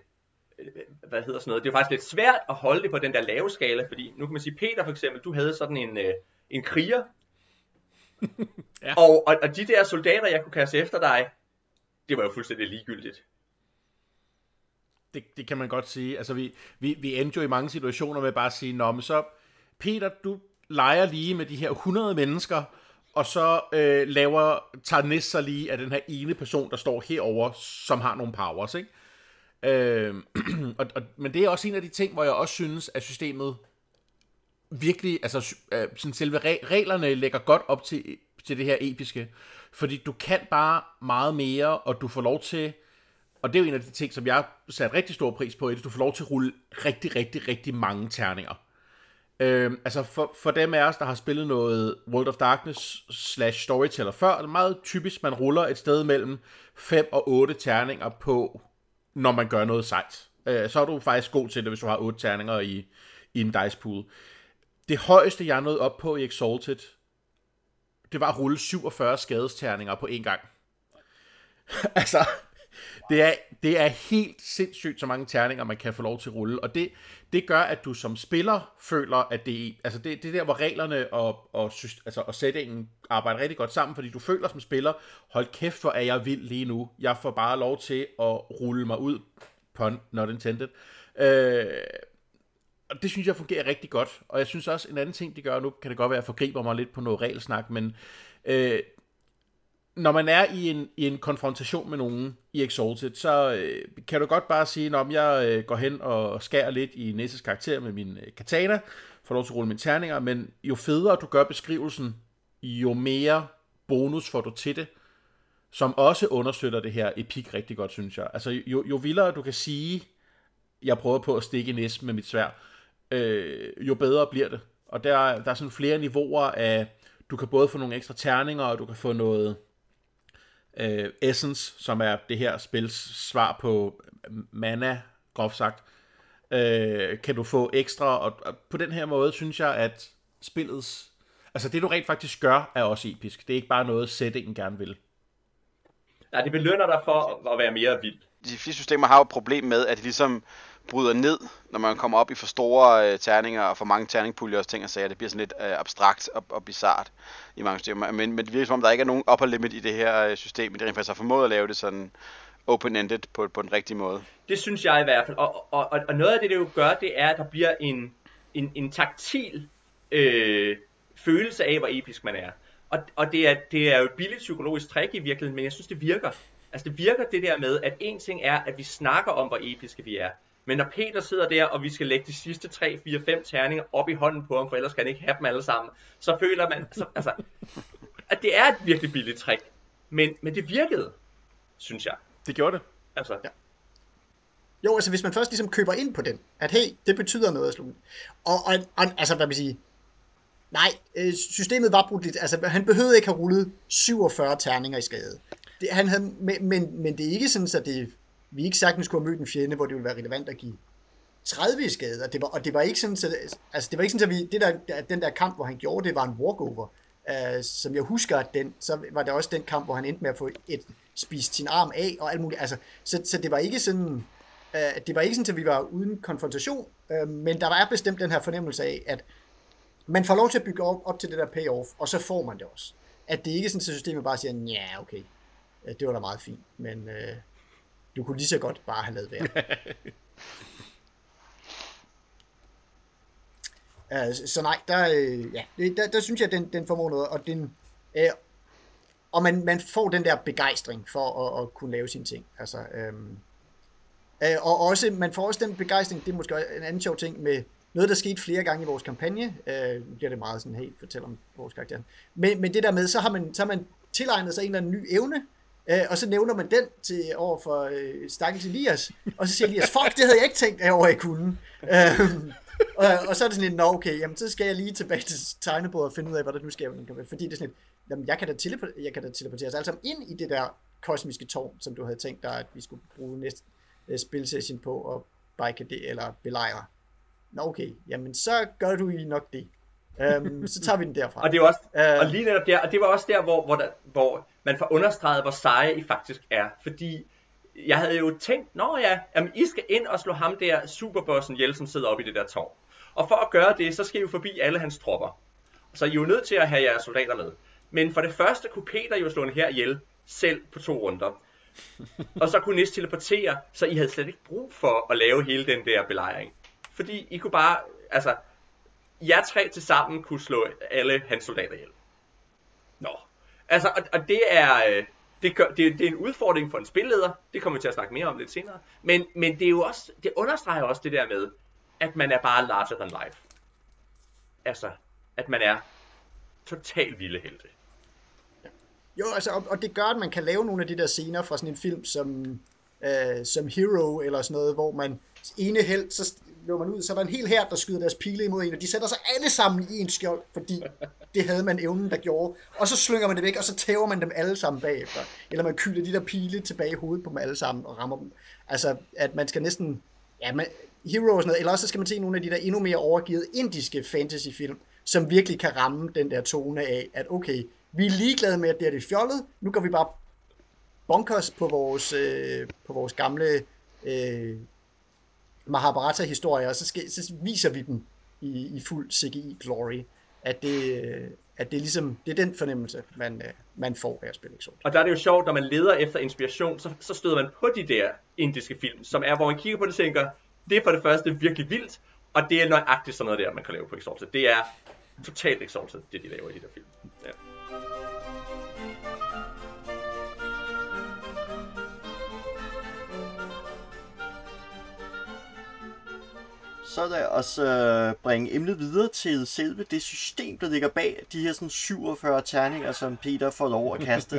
S2: hvad hedder sådan noget, det var faktisk lidt svært at holde det på den der lave skala, fordi nu kan man sige, Peter for eksempel, du havde sådan en, øh, en kriger, ja. og, og, og de der soldater, jeg kunne kaste efter dig, det var jo fuldstændig ligegyldigt.
S5: Det, det kan man godt sige. Altså, vi, vi, vi endte jo i mange situationer med bare at sige, Nå, men så, Peter, du leger lige med de her 100 mennesker, og så øh, laver, tager næst sig lige af den her ene person, der står herover, som har nogle powers, ikke? Øh, og, og, men det er også en af de ting, hvor jeg også synes, at systemet virkelig, altså øh, sådan selve reglerne lægger godt op til, til det her episke, fordi du kan bare meget mere, og du får lov til, og det er jo en af de ting, som jeg satte rigtig stor pris på, at du får lov til at rulle rigtig, rigtig, rigtig mange terninger. Øh, altså for, for dem af os, der har spillet noget World of Darkness slash Storyteller før, er det meget typisk, man ruller et sted mellem 5 og 8 terninger på, når man gør noget sejt. Øh, så er du faktisk god til det, hvis du har otte terninger i, i en dice pool. Det højeste, jeg nåede op på i Exalted, det var at rulle 47 skadesterninger på én gang. altså, det er, det er helt sindssygt, så mange terninger, man kan få lov til at rulle, og det, det gør, at du som spiller føler, at det, altså det, det er der, hvor reglerne og, og, altså, og settingen arbejder rigtig godt sammen, fordi du føler som spiller, hold kæft, hvor er jeg vild lige nu. Jeg får bare lov til at rulle mig ud, pun not intended. Øh, og det synes jeg fungerer rigtig godt, og jeg synes også, en anden ting, de gør nu, kan det godt være, at jeg forgriber mig lidt på noget regelsnak, men øh, når man er i en, i en konfrontation med nogen i Exalted, så øh, kan du godt bare sige, at jeg øh, går hen og skærer lidt i Nesses karakter med min øh, katana, får lov til at rulle mine terninger, men jo federe du gør beskrivelsen, jo mere bonus får du til det, som også understøtter det her epik rigtig godt, synes jeg. Altså, jo, jo vildere du kan sige, jeg prøver på at stikke Ness med mit svær, øh, jo bedre bliver det. Og der, der er sådan flere niveauer af, du kan både få nogle ekstra terninger, og du kan få noget øh, Essence, som er det her spils svar på mana, groft sagt, øh, kan du få ekstra, og, og på den her måde synes jeg, at spillets, altså det du rent faktisk gør, er også episk. Det er ikke bare noget, settingen gerne vil.
S2: Nej, det belønner dig for at være mere vild.
S4: De fleste systemer har jo et problem med, at de ligesom bryder ned, når man kommer op i for store øh, terninger og for mange terningpuljer og ting og sager. Det bliver sådan lidt øh, abstrakt og, og bizart i mange systemer. Men, men det virker som om, der ikke er nogen upper limit i det her øh, system, men det rent faktisk har formået at lave det sådan open-ended på, på den rigtige måde.
S2: Det synes jeg i hvert fald. Og, og, og, og noget af det, det jo gør, det er, at der bliver en, en, en taktil øh, følelse af, hvor episk man er. Og, og det, er, det er jo et billigt psykologisk trick i virkeligheden, men jeg synes, det virker. Altså det virker det der med, at en ting er, at vi snakker om, hvor episke vi er. Men når Peter sidder der, og vi skal lægge de sidste 3, 4, 5 terninger op i hånden på ham, for ellers kan han ikke have dem alle sammen, så føler man, så, altså, at det er et virkelig billigt trick. Men, men det virkede, synes jeg.
S5: Det gjorde det.
S2: Altså. Ja.
S3: Jo, altså hvis man først ligesom køber ind på den, at hey, det betyder noget at slå og, og, og altså hvad vil sige, nej, øh, systemet var brudt lidt, altså han behøvede ikke have rullet 47 terninger i skade. Det, han havde, men, men, men det er ikke sådan, at det vi ikke sagtens skulle have mødt en fjende, hvor det ville være relevant at give 30 i skade, og det var, og det var ikke sådan, så, altså det var ikke sådan, at vi, det der, den der kamp, hvor han gjorde det, var en walkover. Uh, som jeg husker, at den, så var det også den kamp, hvor han endte med at få et, spist sin arm af, og alt muligt. Altså, så, så det var ikke sådan, uh, det var ikke sådan, at vi var uden konfrontation, uh, men der var bestemt den her fornemmelse af, at man får lov til at bygge op, op til det der payoff, og så får man det også. At det ikke er sådan, at systemet bare siger, ja, okay, det var da meget fint, men uh, du kunne lige så godt bare have lavet være. uh, så nej, der, uh, ja, der, der synes jeg, den, den formår noget, og den, uh, og man, man får den der begejstring for at, at kunne lave sine ting. Altså, um, uh, og også, man får også den begejstring, det er måske en anden sjov ting med noget, der skete flere gange i vores kampagne. Nu bliver det meget sådan, hey, fortæl om vores karakter. Men, men det der med, så har man, så har man tilegnet sig en eller anden ny evne, Øh, og så nævner man den til over for øh, Stakkels Elias, og så siger Elias, fuck, det havde jeg ikke tænkt over, jeg kunne. Øh, og, og så er det sådan lidt, nå okay, jamen så skal jeg lige tilbage til tegnebordet og finde ud af, hvad der nu sker. Fordi det er sådan lidt, jamen jeg kan da, teleport- jeg kan da teleportere os alle sammen ind i det der kosmiske tårn, som du havde tænkt dig, at vi skulle bruge næste uh, spilsession på at bike det, eller belejre. Nå okay, jamen så gør du i nok det. Um, så tager vi den derfra.
S2: Og det er også, uh, og lige netop der, og det var også der, hvor, hvor, der, hvor man får understreget, hvor seje I faktisk er. Fordi jeg havde jo tænkt, nå ja, jamen I skal ind og slå ham der superbossen ihjel, som sidder oppe i det der tårn. Og for at gøre det, så skal I jo forbi alle hans tropper. Så I er jo nødt til at have jeres soldater med. Men for det første kunne Peter jo slå en her ihjel, selv på to runder. Og så kunne Nis teleportere, så I havde slet ikke brug for at lave hele den der belejring. Fordi I kunne bare, altså, jer tre til sammen kunne slå alle hans soldater ihjel. Altså, og, og det er... Øh, det, gør, det, det er en udfordring for en spilleder, det kommer vi til at snakke mere om lidt senere, men, men det, er jo også, det understreger også det der med, at man er bare larger than life. Altså, at man er totalt vilde helte.
S3: Jo, altså, og, og det gør, at man kan lave nogle af de der scener fra sådan en film som, øh, som Hero eller sådan noget, hvor man ene held, så løber man ud, så er der en hel her, der skyder deres pile imod en, og de sætter sig alle sammen i en skjold, fordi det havde man evnen, der gjorde. Og så slynger man det væk, og så tæver man dem alle sammen bagefter. Eller man kyler de der pile tilbage i hovedet på dem alle sammen og rammer dem. Altså, at man skal næsten... Ja, man, Hero og sådan noget, eller også så skal man se nogle af de der endnu mere overgivet indiske fantasyfilm, som virkelig kan ramme den der tone af, at okay, vi er ligeglade med, at det er det fjollet, nu går vi bare bunkers på vores, øh, på vores gamle øh, Mahabharata-historier, og så, skal, så viser vi dem i, i fuld CGI-glory. At det, at det er ligesom, det er den fornemmelse, man, øh, man får af at spille Exotic.
S2: Og der er det jo sjovt, når man leder efter inspiration, så, så støder man på de der indiske film, som er, hvor man kigger på det og tænker, det er for det første virkelig vildt, og det er nøjagtigt sådan noget der, man kan lave på Exalted. Det er totalt Exalted, det de laver i de der film.
S1: Så lad os øh, bringe emnet videre til selve det system, der ligger bag de her sådan 47 terninger, som Peter får lov at kaste.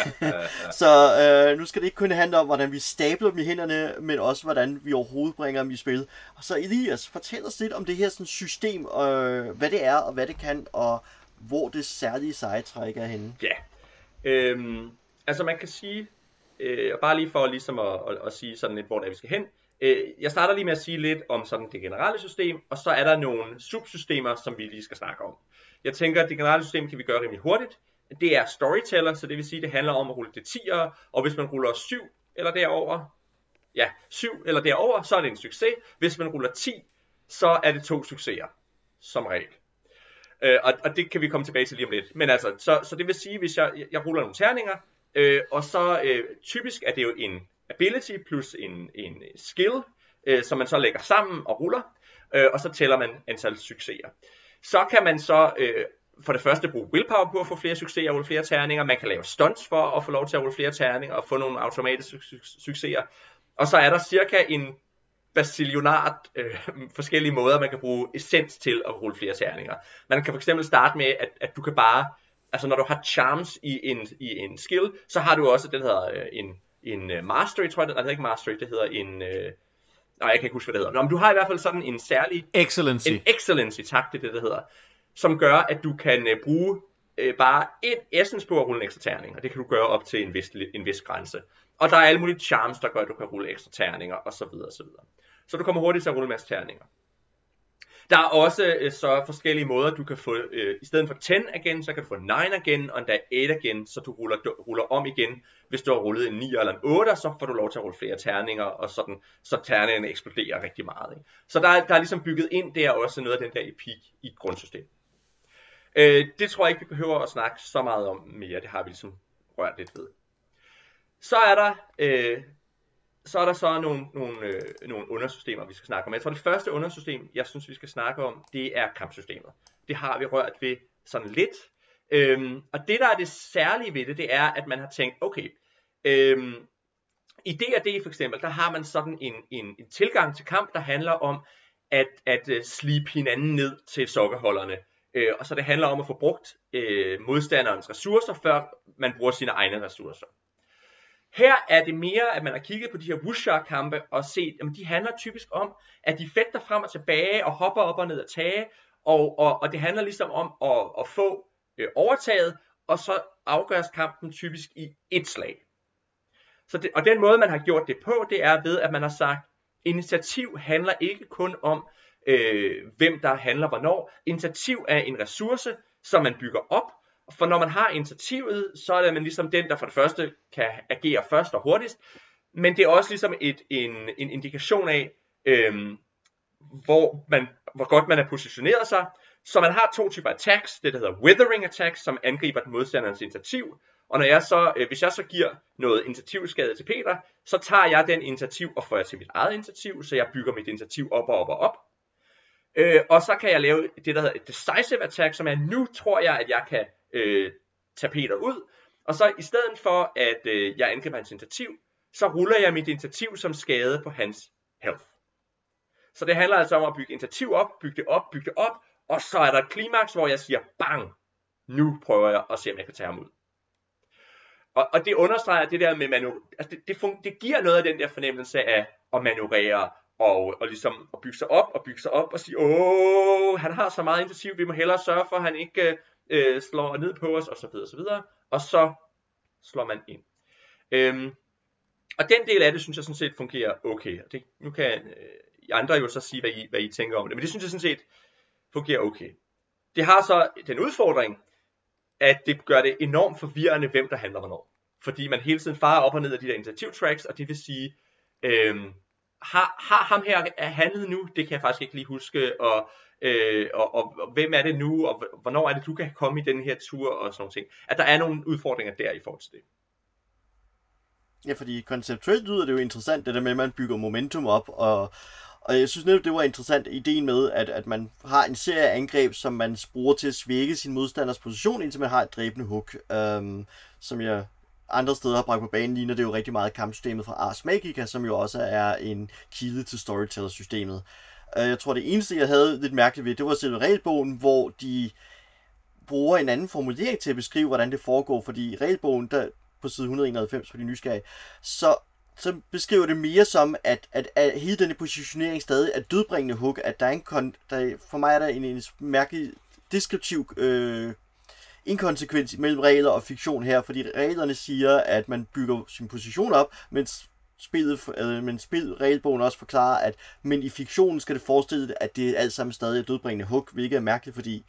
S1: så øh, nu skal det ikke kun handle om, hvordan vi stabler dem i hænderne, men også hvordan vi overhovedet bringer dem i spil. Og så Elias, fortæl os lidt om det her sådan, system, øh, hvad det er og hvad det kan, og hvor det særlige sejtræk er henne.
S2: Ja, øhm, altså man kan sige, øh, bare lige for ligesom at, at, at sige sådan lidt, hvor det er, vi skal hen, Øh, jeg starter lige med at sige lidt om sådan det generelle system, og så er der nogle subsystemer, som vi lige skal snakke om. Jeg tænker, at det generelle system kan vi gøre rimelig hurtigt. Det er storyteller, så det vil sige, at det handler om at rulle det 10'ere, og hvis man ruller 7 eller derover, ja, 7 eller derover, så er det en succes. Hvis man ruller 10, så er det to succeser, som regel. Øh, og, og det kan vi komme tilbage til lige om lidt. Men altså, så, så det vil sige, hvis jeg, jeg ruller nogle terninger, øh, og så øh, typisk er det jo en ability plus en, en skill, øh, som man så lægger sammen og ruller, øh, og så tæller man antal succeser. Så kan man så øh, for det første bruge willpower på at få flere succeser og rulle flere terninger. Man kan lave stunts for at få lov til at rulle flere terninger og få nogle automatiske su- succeser. Og så er der cirka en basilionart øh, forskellige måder, man kan bruge essens til at rulle flere terninger. Man kan fx starte med, at, at du kan bare, altså når du har charms i en, i en skill, så har du også den hedder øh, en en uh, mastery, tror jeg, det, nej, det hedder ikke mastery, det hedder en, uh, nej, jeg kan ikke huske, hvad det hedder. Nå, men du har i hvert fald sådan en særlig...
S5: Excellency.
S2: En excellency, tak, det det, det hedder. Som gør, at du kan uh, bruge uh, bare et essence på at rulle en ekstra terning, og det kan du gøre op til en vis, en vis grænse. Og der er alle mulige charms, der gør, at du kan rulle ekstra terninger, og så videre, så videre. Så du kommer hurtigt til at rulle en masse terninger. Der er også øh, så forskellige måder, du kan få, øh, i stedet for 10 igen, så kan du få 9 igen, og endda 8 igen, så du ruller, du ruller om igen. Hvis du har rullet en 9 eller en 8, så får du lov til at rulle flere terninger, og sådan, så terningerne eksploderer rigtig meget. Ikke? Så der, der er ligesom bygget ind der også noget af den der epik i grundsystemet. Øh, det tror jeg ikke, vi behøver at snakke så meget om mere, det har vi ligesom rørt lidt ved. Så er der øh, så er der så nogle, nogle, øh, nogle undersystemer, vi skal snakke om. Jeg tror, det første undersystem, jeg synes, vi skal snakke om, det er kampsystemet. Det har vi rørt ved sådan lidt. Øhm, og det, der er det særlige ved det, det er, at man har tænkt, okay, øhm, i D&D for eksempel, der har man sådan en, en, en tilgang til kamp, der handler om at, at øh, uh, slippe hinanden ned til sokkerholderne. Øh, og så det handler om at få brugt øh, modstanderens ressourcer, før man bruger sine egne ressourcer. Her er det mere, at man har kigget på de her Wuxia-kampe og set, at de handler typisk om, at de fægter frem og tilbage og hopper op og ned og tage, og, og, og det handler ligesom om at, at få øh, overtaget, og så afgøres kampen typisk i et slag. Så det, og den måde, man har gjort det på, det er ved, at man har sagt, initiativ handler ikke kun om, øh, hvem der handler hvornår. Initiativ er en ressource, som man bygger op, for når man har initiativet, så er det man ligesom den, der for det første kan agere først og hurtigst, men det er også ligesom et, en, en indikation af, øhm, hvor, man, hvor godt man er positioneret sig. Så man har to typer attacks, det der hedder withering attacks, som angriber den modstanderens initiativ. Og når jeg så, øh, hvis jeg så giver noget initiativskade til Peter, så tager jeg den initiativ og får jeg til mit eget initiativ, så jeg bygger mit initiativ op og op og op. Øh, og så kan jeg lave det, der hedder et decisive attack, som er, nu tror jeg, at jeg kan øh, tapeter ud, og så i stedet for, at øh, jeg angriber hans initiativ, så ruller jeg mit initiativ som skade på hans health. Så det handler altså om at bygge initiativ op, bygge det op, bygge det op, og så er der et klimaks, hvor jeg siger, bang, nu prøver jeg at se, om jeg kan tage ham ud. Og, og det understreger det der med, manu- altså det, det, det giver noget af den der fornemmelse af at manøvrere, og, og ligesom at bygge sig op, og bygge sig op, og sige, åh, han har så meget initiativ, vi må hellere sørge for, at han ikke øh, øh, slår ned på os, og så videre, og så videre, og så slår man ind. Øhm, og den del af det, synes jeg sådan set fungerer okay. Det, nu kan øh, I andre jo så sige, hvad I, hvad I tænker om det, men det synes jeg sådan set fungerer okay. Det har så den udfordring, at det gør det enormt forvirrende, hvem der handler hvornår. fordi man hele tiden farer op og ned af de der initiativtracks, og det vil sige, øh, har, har ham her handlet nu? Det kan jeg faktisk ikke lige huske, og, øh, og, og, og hvem er det nu, og hvornår er det, du kan komme i den her tur, og sådan nogle ting. At der er nogle udfordringer der i forhold til det.
S1: Ja, fordi konceptuelt lyder det jo interessant, det der med, at man bygger momentum op, og, og jeg synes netop, det var interessant ideen med, at, at man har en serie angreb, som man bruger til at svække sin modstanders position, indtil man har et dræbende hook, øhm, som jeg andre steder har bragt på banen, ligner det jo rigtig meget kampsystemet fra Ars Magica, som jo også er en kilde til storyteller-systemet. Øh, jeg tror, det eneste, jeg havde lidt mærkeligt ved, det var selve regelbogen, hvor de bruger en anden formulering til at beskrive, hvordan det foregår, fordi i regelbogen, der, på side 191 for de nysgerrige, så, så beskriver det mere som, at, at, at hele denne positionering stadig er dødbringende hook, at der er en kon, der, for mig er der en, en mærkelig deskriptiv øh, inkonsekvens mellem regler og fiktion her, fordi reglerne siger, at man bygger sin position op, mens spillet, øh, men spil, regelbogen også forklarer, at men i fiktionen skal det forestille, at det alt sammen stadig er dødbringende hug, hvilket er mærkeligt, fordi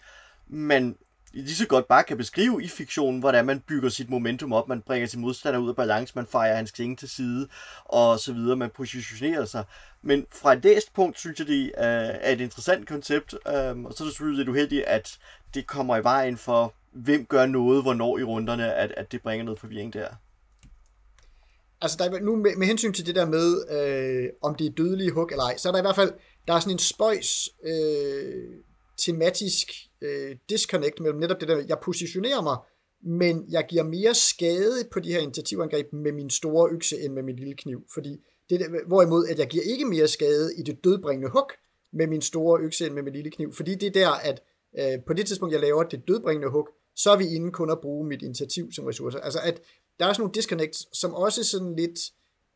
S1: man lige så godt bare kan beskrive i fiktionen, hvordan man bygger sit momentum op, man bringer sin modstander ud af balance, man fejrer hans klinge til side, og så videre, man positionerer sig. Men fra et læst punkt, synes jeg, det øh, er et interessant koncept, øhm, og så er det selvfølgelig lidt uheldigt, at det kommer i vejen for, hvem gør noget, hvornår i runderne, at, at det bringer noget forvirring der.
S3: Altså, der er, nu med, med hensyn til det der med, øh, om det er dødelige hug eller ej, så er der i hvert fald, der er sådan en spøjs øh, tematisk øh, disconnect mellem netop det der, jeg positionerer mig, men jeg giver mere skade på de her initiativangreb med min store økse end med min lille kniv, fordi det der, hvorimod at jeg giver ikke mere skade i det dødbringende hug med min store økse end med min lille kniv, fordi det er der, at øh, på det tidspunkt, jeg laver det dødbringende hug, så er vi inde kun at bruge mit initiativ som ressourcer. Altså at der er sådan nogle disconnects, som også sådan lidt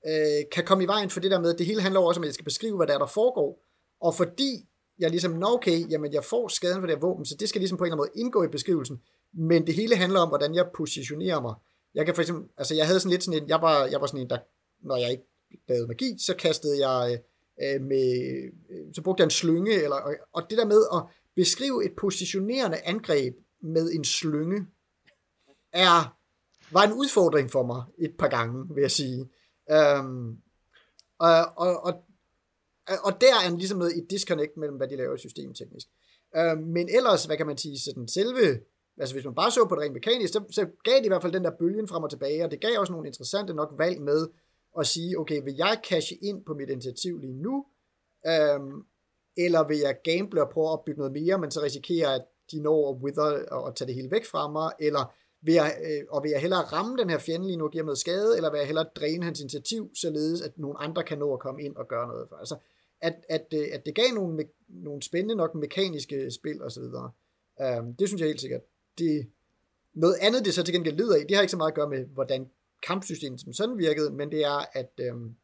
S3: øh, kan komme i vejen for det der med, at det hele handler også om, at jeg skal beskrive, hvad der er, der foregår. Og fordi jeg ligesom, nå okay, jamen jeg får skaden for det her våben, så det skal ligesom på en eller anden måde indgå i beskrivelsen. Men det hele handler om, hvordan jeg positionerer mig. Jeg kan for eksempel, altså jeg havde sådan lidt sådan en, jeg var, jeg var sådan en, der, når jeg ikke lavede magi, så kastede jeg øh, med, øh, så brugte jeg en slynge, eller, og, og det der med at beskrive et positionerende angreb med en slynge, er, var en udfordring for mig et par gange, vil jeg sige. Øhm, og, og, og, og der er ligesom noget et disconnect mellem, hvad de laver systemteknisk. Øhm, men ellers, hvad kan man sige, sådan selve, altså hvis man bare så på det rent mekanisk, så, så gav det i hvert fald den der bølgen frem og tilbage, og det gav også nogle interessante nok valg med at sige, okay, vil jeg cashe ind på mit initiativ lige nu, øhm, eller vil jeg gamble og prøve at opbygge noget mere, men så risikerer, at de når at wither og tage det hele væk fra mig, eller vil jeg, øh, og vil jeg hellere ramme den her fjende lige nu og give ham noget skade, eller vil jeg hellere dræne hans initiativ, således at nogle andre kan nå at komme ind og gøre noget for. Altså, at, at, øh, at det gav nogle, nogle spændende nok mekaniske spil og så videre. Um, det synes jeg helt sikkert. Det, noget andet, det så til gengæld lider i, det har ikke så meget at gøre med, hvordan kampsystemet som sådan virkede, men det er, at øhm,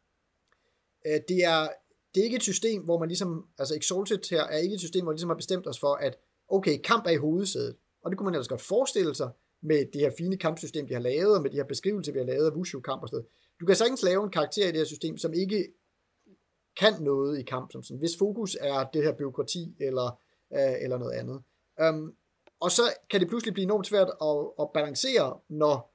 S3: øh, det er det er ikke et system, hvor man ligesom, altså Exalted her er ikke et system, hvor man ligesom har bestemt os for, at okay, kamp er i hovedsædet. Og det kunne man ellers godt forestille sig med det her fine kampsystem, de har lavet, og med de her beskrivelser, vi har lavet af Wushu-kamp og sådan noget. Du kan sagtens lave en karakter i det her system, som ikke kan noget i kamp, som sådan, hvis fokus er det her byråkrati eller, øh, eller noget andet. Um, og så kan det pludselig blive enormt svært at, at balancere, når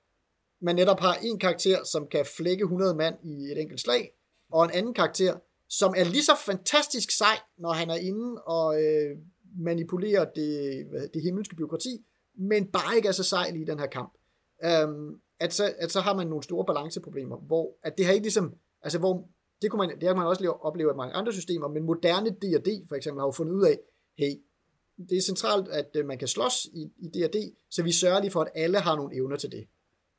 S3: man netop har en karakter, som kan flække 100 mand i et enkelt slag, og en anden karakter, som er lige så fantastisk sej, når han er inde og øh, manipulerer det, det himmelske byråkrati, men bare ikke er så sej lige i den her kamp. øhm, at, så, at så har man nogle store balanceproblemer, hvor at det har ikke ligesom, altså hvor, det, kunne man, det har man også opleve af mange andre systemer, men moderne D&D for eksempel har jo fundet ud af, hey, det er centralt, at øh, man kan slås i, i D&D, så vi sørger lige for, at alle har nogle evner til det.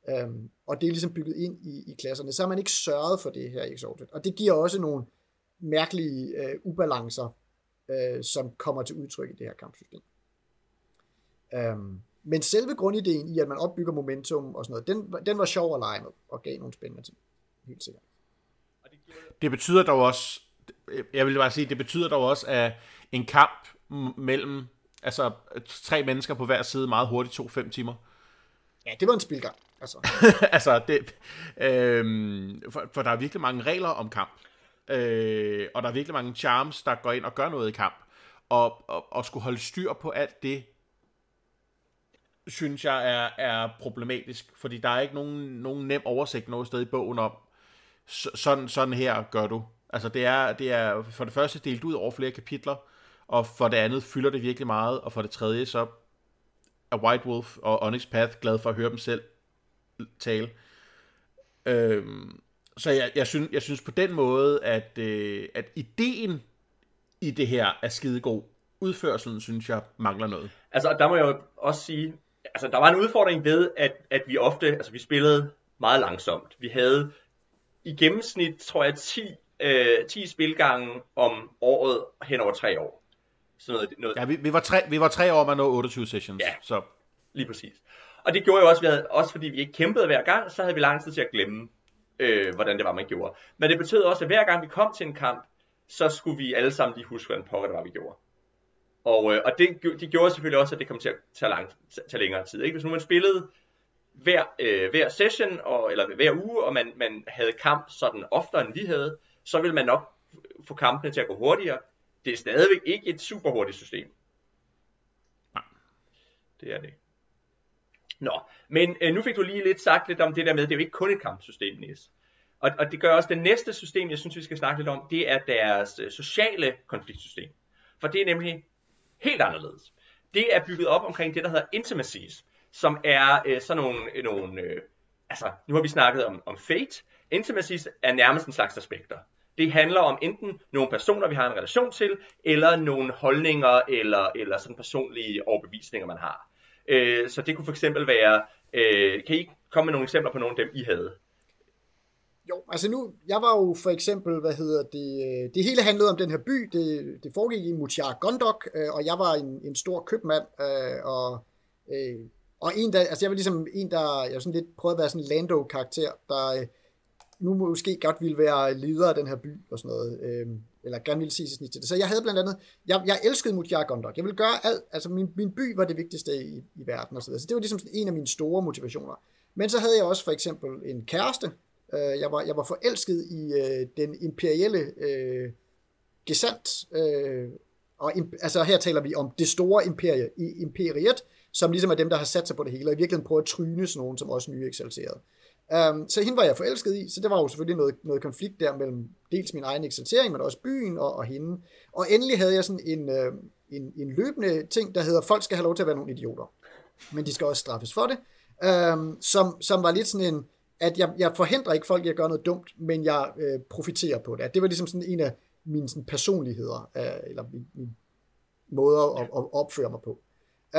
S3: Øhm, og det er ligesom bygget ind i, i klasserne. Så har man ikke sørget for det her i Exalted. Og det giver også nogle mærkelige øh, ubalancer, øh, som kommer til udtryk i det her kampsystem. Um, men selve grundideen i, at man opbygger momentum og sådan noget, den, den var sjov at lege med, og gav nogle spændende ting. Helt sikkert.
S5: Det betyder dog også, jeg vil bare sige, det betyder dog også, at en kamp mellem altså tre mennesker på hver side meget hurtigt tog fem timer.
S3: Ja, det var en spilgang. Altså,
S5: altså det, øh, for, for der er virkelig mange regler om kamp. Øh, og der er virkelig mange charms, der går ind og gør noget i kamp. Og, og, og skulle holde styr på alt det, synes jeg er, er problematisk, fordi der er ikke nogen, nogen nem oversigt noget sted i bogen om, sådan, sådan her gør du. Altså det er, det er for det første delt ud over flere kapitler, og for det andet fylder det virkelig meget, og for det tredje så er White Wolf og Onyx Path glad for at høre dem selv tale. Øhm, så jeg, jeg, synes, jeg synes på den måde, at, øh, at ideen i det her er skidegod. Udførselen, synes jeg, mangler noget.
S2: Altså, der må jeg jo også sige, altså, der var en udfordring ved, at, at vi ofte, altså vi spillede meget langsomt. Vi havde i gennemsnit, tror jeg, 10, øh, 10 spilgange om året hen over tre år.
S5: Sådan noget, noget. Ja, vi, vi, var tre, vi var tre år med nå 28 sessions.
S2: Ja, så. lige præcis. Og det gjorde jo også, vi havde, også fordi vi ikke kæmpede hver gang, så havde vi lang tid til at glemme, øh, hvordan det var, man gjorde. Men det betød også, at hver gang vi kom til en kamp, så skulle vi alle sammen lige huske, hvordan pokker det var, vi gjorde. Og, øh, og det, det gjorde selvfølgelig også, at det kom til at tage, lang, tage længere tid. Ikke? Hvis nu man spillede hver, øh, hver session, og, eller hver uge, og man, man havde kamp sådan oftere, end vi havde, så ville man nok få kampene til at gå hurtigere. Det er stadigvæk ikke et super hurtigt system. Nej. Det er det. Nå, men øh, nu fik du lige lidt sagt lidt om det der med, det er jo ikke kun et kampsystem, Niels. Og, og det gør også det næste system, jeg synes, vi skal snakke lidt om, det er deres øh, sociale konfliktsystem. For det er nemlig helt anderledes. Det er bygget op omkring det, der hedder intimacies, som er øh, sådan nogle, øh, nogle øh, altså nu har vi snakket om, om fate. Intimacies er nærmest en slags aspekter. Det handler om enten nogle personer, vi har en relation til, eller nogle holdninger, eller, eller sådan personlige overbevisninger, man har. Øh, så det kunne for eksempel være, øh, kan I komme med nogle eksempler på nogle af dem, I havde?
S3: Jo, altså nu, jeg var jo for eksempel, hvad hedder det, øh, det hele handlede om den her by, det, det foregik i Mutiar Gondok, øh, og jeg var en, en stor købmand, øh, og, øh, og en der, altså jeg var ligesom en, der, jeg sådan lidt prøvede at være sådan en Lando-karakter, der øh, nu måske godt ville være leder af den her by, og sådan noget, eller gerne ville sige sig til det. Så jeg havde blandt andet, jeg, jeg elskede Mutiar Gondok, jeg ville gøre alt, altså min, min by var det vigtigste i, i verden, og så videre. Så det var ligesom en af mine store motivationer. Men så havde jeg også for eksempel en kæreste, Øh, jeg, var, jeg var forelsket i øh, den imperielle øh, gesandt, øh, og altså her taler vi om det store imperie, i imperiet, som ligesom er dem, der har sat sig på det hele, og i virkeligheden prøver at tryne sådan nogen, som også nye eksalterede. Um, så hende var jeg forelsket i, så det var jo selvfølgelig noget, noget konflikt der mellem dels min egen eksaltering, men også byen og, og hende. Og endelig havde jeg sådan en, øh, en, en løbende ting, der hedder, folk skal have lov til at være nogle idioter, men de skal også straffes for det, um, som, som var lidt sådan en, at jeg, jeg forhindrer ikke folk i at gøre noget dumt, men jeg øh, profiterer på det. Det var ligesom sådan en af mine sådan, personligheder, øh, eller min, min måder at, at opføre mig på.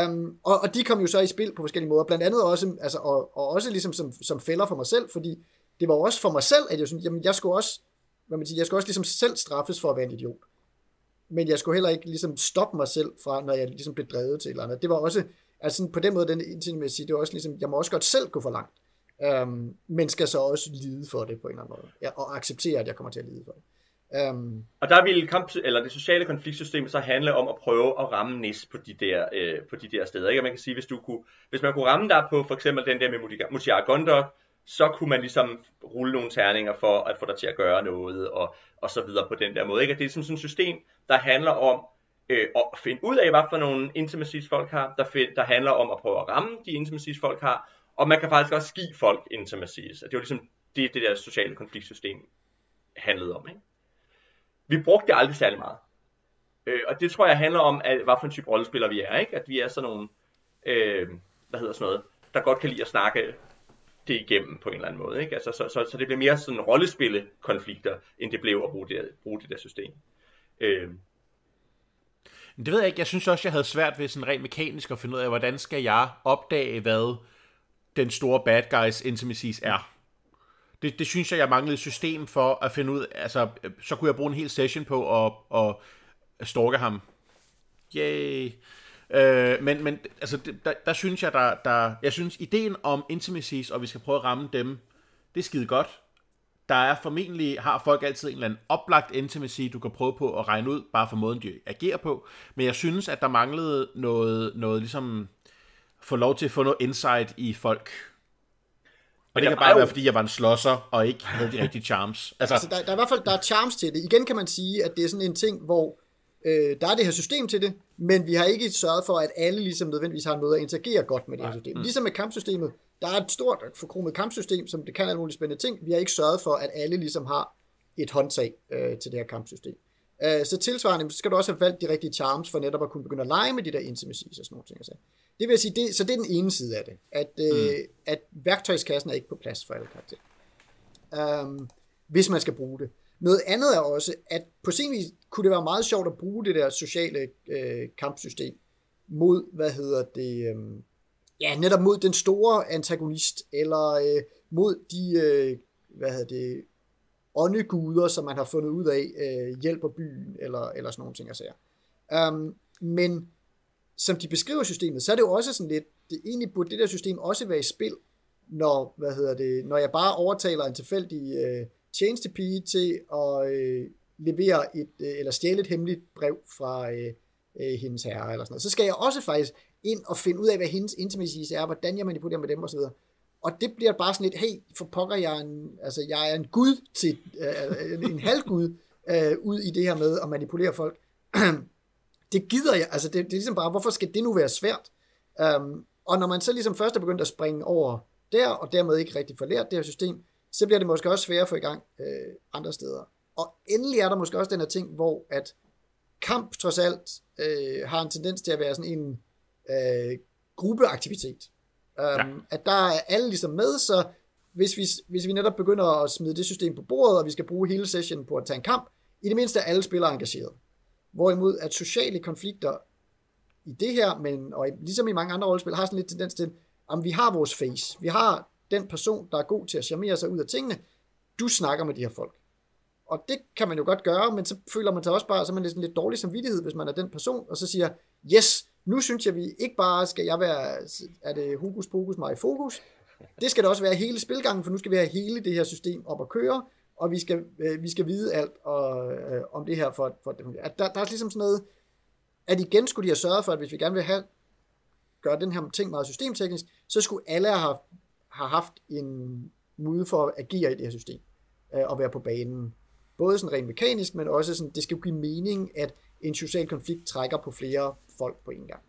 S3: Um, og, og de kom jo så i spil på forskellige måder, blandt andet også, altså, og, og også ligesom som, som fælder for mig selv, fordi det var også for mig selv, at jeg synes, jamen jeg skulle også, hvad man siger, jeg skulle også ligesom selv straffes for at være en idiot. Men jeg skulle heller ikke ligesom stoppe mig selv fra, når jeg ligesom blev drevet til eller andet. Det var også, altså på den måde, den indtil med at sige, det var også ligesom, jeg må også godt selv gå for langt. Øhm, men skal så også lide for det på en eller anden måde. Ja, og acceptere, at jeg kommer til at lide for det.
S2: Øhm, og der vil kamp, eller det sociale konfliktsystem så handle om at prøve at ramme næs på de der, øh, på de der steder. Ikke? Og man kan sige, hvis, du kunne, hvis man kunne ramme dig på for eksempel den der med Mutiara Gondok, så kunne man ligesom rulle nogle terninger for at få dig til at gøre noget, og, og så videre på den der måde. Ikke? Og det er ligesom sådan et system, der handler om øh, at finde ud af, hvad for nogle intimacies folk har, der, find, der handler om at prøve at ramme de intimacies folk har, og man kan faktisk også give folk intimacies. Det var ligesom det, det der sociale konfliktsystem handlede om. Ikke? Vi brugte det aldrig særlig meget. Øh, og det tror jeg handler om, at, hvad for en type rollespiller vi er. Ikke? At vi er sådan nogle, øh, hvad hedder sådan noget, der godt kan lide at snakke det igennem på en eller anden måde. Ikke? Altså, så, så, så det bliver mere sådan rollespillekonflikter, end det blev at bruge det, bruge det der system. Øh.
S5: Det ved jeg ikke. Jeg synes også, jeg havde svært ved sådan rent mekanisk at finde ud af, hvordan skal jeg opdage, hvad den store bad guys intimacies er. Det, det synes jeg, jeg manglede et system for at finde ud altså, så kunne jeg bruge en hel session på at, at stalke ham. Yay! Øh, men, men altså, der, der synes jeg, der, der, jeg synes, ideen om intimacies, og vi skal prøve at ramme dem, det er skide godt. Der er formentlig, har folk altid en eller anden oplagt intimacy, du kan prøve på at regne ud, bare for måden, de agerer på. Men jeg synes, at der manglede noget, noget ligesom, få lov til at få noget insight i folk. Og det kan bare jo... være, fordi jeg var en slosser, og ikke havde de rigtige charms.
S3: Altså, altså der, der er i hvert fald der er charms til det. Igen kan man sige, at det er sådan en ting, hvor øh, der er det her system til det, men vi har ikke sørget for, at alle ligesom nødvendigvis har måde at interagere godt med det her system. Ligesom med kampsystemet, der er et stort forkromet kampsystem, som det kan alle mulige spændende ting. Vi har ikke sørget for, at alle ligesom har et håndtag øh, til det her kampsystem. Øh, så tilsvarende så skal du også have valgt de rigtige charms for netop at kunne begynde at lege med de der intimacies og sådan nogle ting. Det vil sige, det, så det er den ene side af det, at, øh, mm. at værktøjskassen er ikke på plads for alle karakterer. Um, hvis man skal bruge det. Noget andet er også, at på sin vis kunne det være meget sjovt at bruge det der sociale øh, kampsystem mod, hvad hedder det, øh, ja, netop mod den store antagonist, eller øh, mod de, øh, hvad hedder det, åndeguder, som man har fundet ud af, øh, hjælper byen, eller, eller sådan nogle ting og sager. Um, men som de beskriver systemet, så er det jo også sådan lidt, det egentlig burde det der system også være i spil, når, hvad hedder det, når jeg bare overtaler en tilfældig øh, tjenestepige til at øh, levere et, øh, eller stjæle et hemmeligt brev fra øh, øh, hendes herre, eller sådan noget. Så skal jeg også faktisk ind og finde ud af, hvad hendes intimacies er, hvordan jeg manipulerer med dem osv. Og det bliver bare sådan lidt, hey, for pokker jeg en, altså jeg er en gud til, øh, øh, en halvgud øh, ud i det her med at manipulere folk. det gider jeg, altså det, det er ligesom bare, hvorfor skal det nu være svært? Um, og når man så ligesom først er begyndt at springe over der, og dermed ikke rigtig får lært det her system, så bliver det måske også sværere at få i gang øh, andre steder. Og endelig er der måske også den her ting, hvor at kamp trods alt øh, har en tendens til at være sådan en øh, gruppeaktivitet. Um, ja. At der er alle ligesom med, så hvis vi, hvis vi netop begynder at smide det system på bordet, og vi skal bruge hele sessionen på at tage en kamp, i det mindste er alle spillere engageret. Hvorimod at sociale konflikter i det her, men og ligesom i mange andre rollespil, har sådan lidt tendens til, at vi har vores face. Vi har den person, der er god til at charmere sig ud af tingene. Du snakker med de her folk. Og det kan man jo godt gøre, men så føler man sig også bare, så man lidt, lidt dårlig samvittighed, hvis man er den person, og så siger, yes, nu synes jeg, vi ikke bare skal jeg være, er det hokus pokus mig i fokus, det skal det også være hele spilgangen, for nu skal vi have hele det her system op at køre, og vi skal, øh, vi skal vide alt og, øh, om det her for, for det at der, der er ligesom sådan noget, at igen skulle de have sørget for, at hvis vi gerne vil have, gøre den her ting meget systemteknisk, så skulle alle have, have haft en mulighed for at agere i det her system, øh, og være på banen. Både sådan rent mekanisk, men også sådan, det skal give mening, at en social konflikt trækker på flere folk på en gang.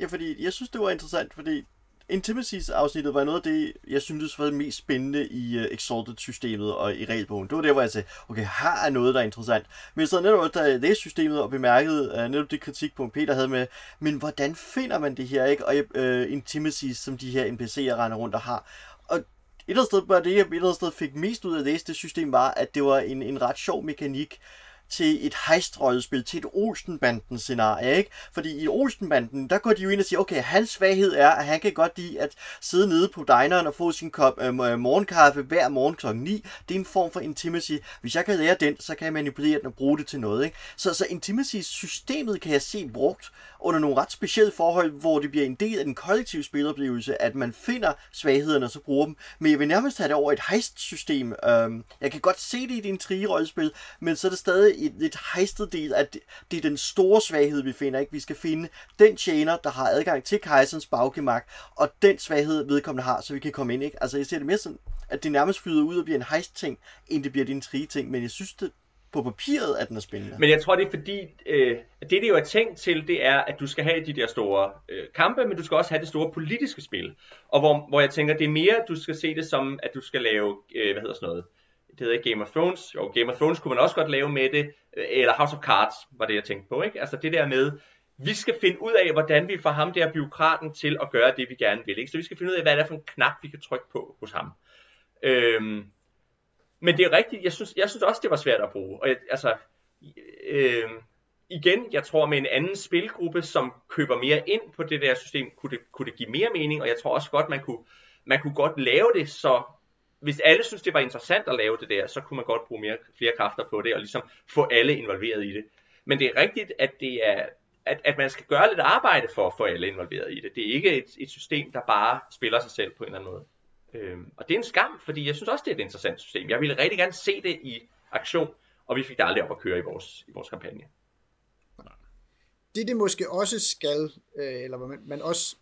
S1: Ja, fordi jeg synes, det var interessant, fordi Intimacies-afsnittet var noget af det, jeg syntes var det mest spændende i uh, Exalted-systemet og i regelbogen. Det var der, hvor jeg sagde, okay, her er noget, der er interessant. Men så netop, da jeg læste systemet og bemærkede uh, netop det kritikpunkt, Peter havde med, men hvordan finder man det her, ikke? Og uh, Intimacies, som de her NPC'er render rundt og har. Og et eller andet sted, bare det, jeg et eller andet sted fik mest ud af at læse det system, var, at det var en, en ret sjov mekanik, til et hejstrollespil, til et Olsenbanden scenarie, ikke? Fordi i Olsenbanden, der går de jo ind og siger, okay, hans svaghed er, at han kan godt lide at sidde nede på dineren og få sin kop øh, øh morgenkaffe hver morgen kl. 9. Det er en form for intimacy. Hvis jeg kan lære den, så kan jeg manipulere den og bruge det til noget, ikke? Så, så intimacy-systemet kan jeg se brugt under nogle ret specielle forhold, hvor det bliver en del af den kollektive spiloplevelse, at man finder svaghederne og så bruger dem. Men jeg vil nærmest have det over et heist-system. Øhm, jeg kan godt se det i din trige-rollespil, men så er det stadig et lidt hejstet del, at det, det er den store svaghed, vi finder. Ikke? Vi skal finde den tjener, der har adgang til kejserens baggemak, og den svaghed, vedkommende har, så vi kan komme ind. Ikke? Altså jeg ser det mere sådan, at det nærmest flyder ud og bliver en heist-ting, end det bliver din trige-ting. Men jeg synes, det, på papiret, at den er spændende.
S2: Men jeg tror, det er fordi, øh, det det jo er tænkt til, det er, at du skal have de der store øh, kampe, men du skal også have det store politiske spil. Og hvor, hvor jeg tænker, det er mere, du skal se det som, at du skal lave, øh, hvad hedder sådan noget, det hedder ikke Game of Thrones. Jo, Game of Thrones kunne man også godt lave med det, øh, eller House of Cards var det, jeg tænkte på. Ikke? Altså det der med, vi skal finde ud af, hvordan vi får ham der byråkraten til at gøre det, vi gerne vil. Ikke? Så vi skal finde ud af, hvad det er for en knap, vi kan trykke på hos ham. Øhm, men det er rigtigt, jeg synes, jeg synes også, det var svært at bruge. Og jeg, altså, øh, igen, jeg tror med en anden spilgruppe, som køber mere ind på det der system, kunne det, kunne det give mere mening, og jeg tror også godt, man kunne, man kunne godt lave det, så hvis alle synes, det var interessant at lave det der, så kunne man godt bruge mere, flere kræfter på det, og ligesom få alle involveret i det. Men det er rigtigt, at det er, at, at man skal gøre lidt arbejde for at få alle involveret i det. Det er ikke et, et system, der bare spiller sig selv på en eller anden måde. Øhm, og det er en skam, fordi jeg synes også, det er et interessant system. Jeg ville rigtig gerne se det i aktion, og vi fik det aldrig op at køre i vores, i vores kampagne.
S3: Det det måske også skal, øh, eller man, man også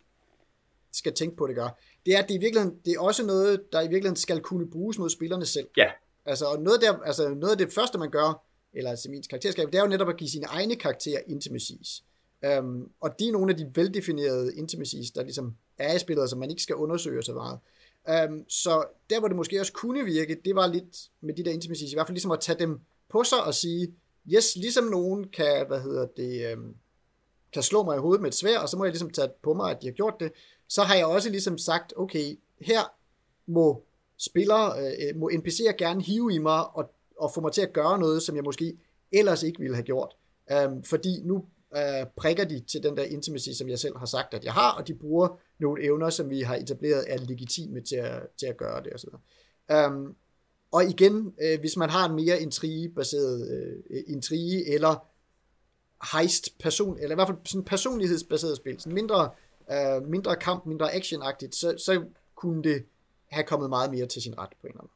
S3: skal tænke på, det gør, det er, at det, i virkeligheden, det er også noget, der i virkeligheden skal kunne bruges mod spillerne selv.
S2: Ja.
S3: Altså, og noget, der, altså, noget af det første, man gør, eller altså min karakterskab, det er jo netop at give sine egne karakterer intimacies. Um, og de er nogle af de veldefinerede intimacies, der ligesom er i spillet, som man ikke skal undersøge så meget. Um, så der, hvor det måske også kunne virke, det var lidt med de der intimacies, i hvert fald ligesom at tage dem på sig og sige, yes, ligesom nogen kan, hvad hedder det, um, kan slå mig i hovedet med et svær, og så må jeg ligesom tage på mig, at de har gjort det, så har jeg også ligesom sagt, okay, her må spillere, øh, må NPC'er gerne hive i mig og, og få mig til at gøre noget, som jeg måske ellers ikke ville have gjort. Um, fordi nu uh, prikker de til den der intimacy, som jeg selv har sagt, at jeg har, og de bruger nogle evner, som vi har etableret, er legitime til at, til at gøre det. Og, så um, øhm, og igen, uh, hvis man har en mere intrigebaseret uh, øh, intrige, eller heist person, eller i hvert fald sådan personlighedsbaseret spil, sådan mindre, øh, mindre kamp, mindre actionagtigt, så, så kunne det have kommet meget mere til sin ret på en eller anden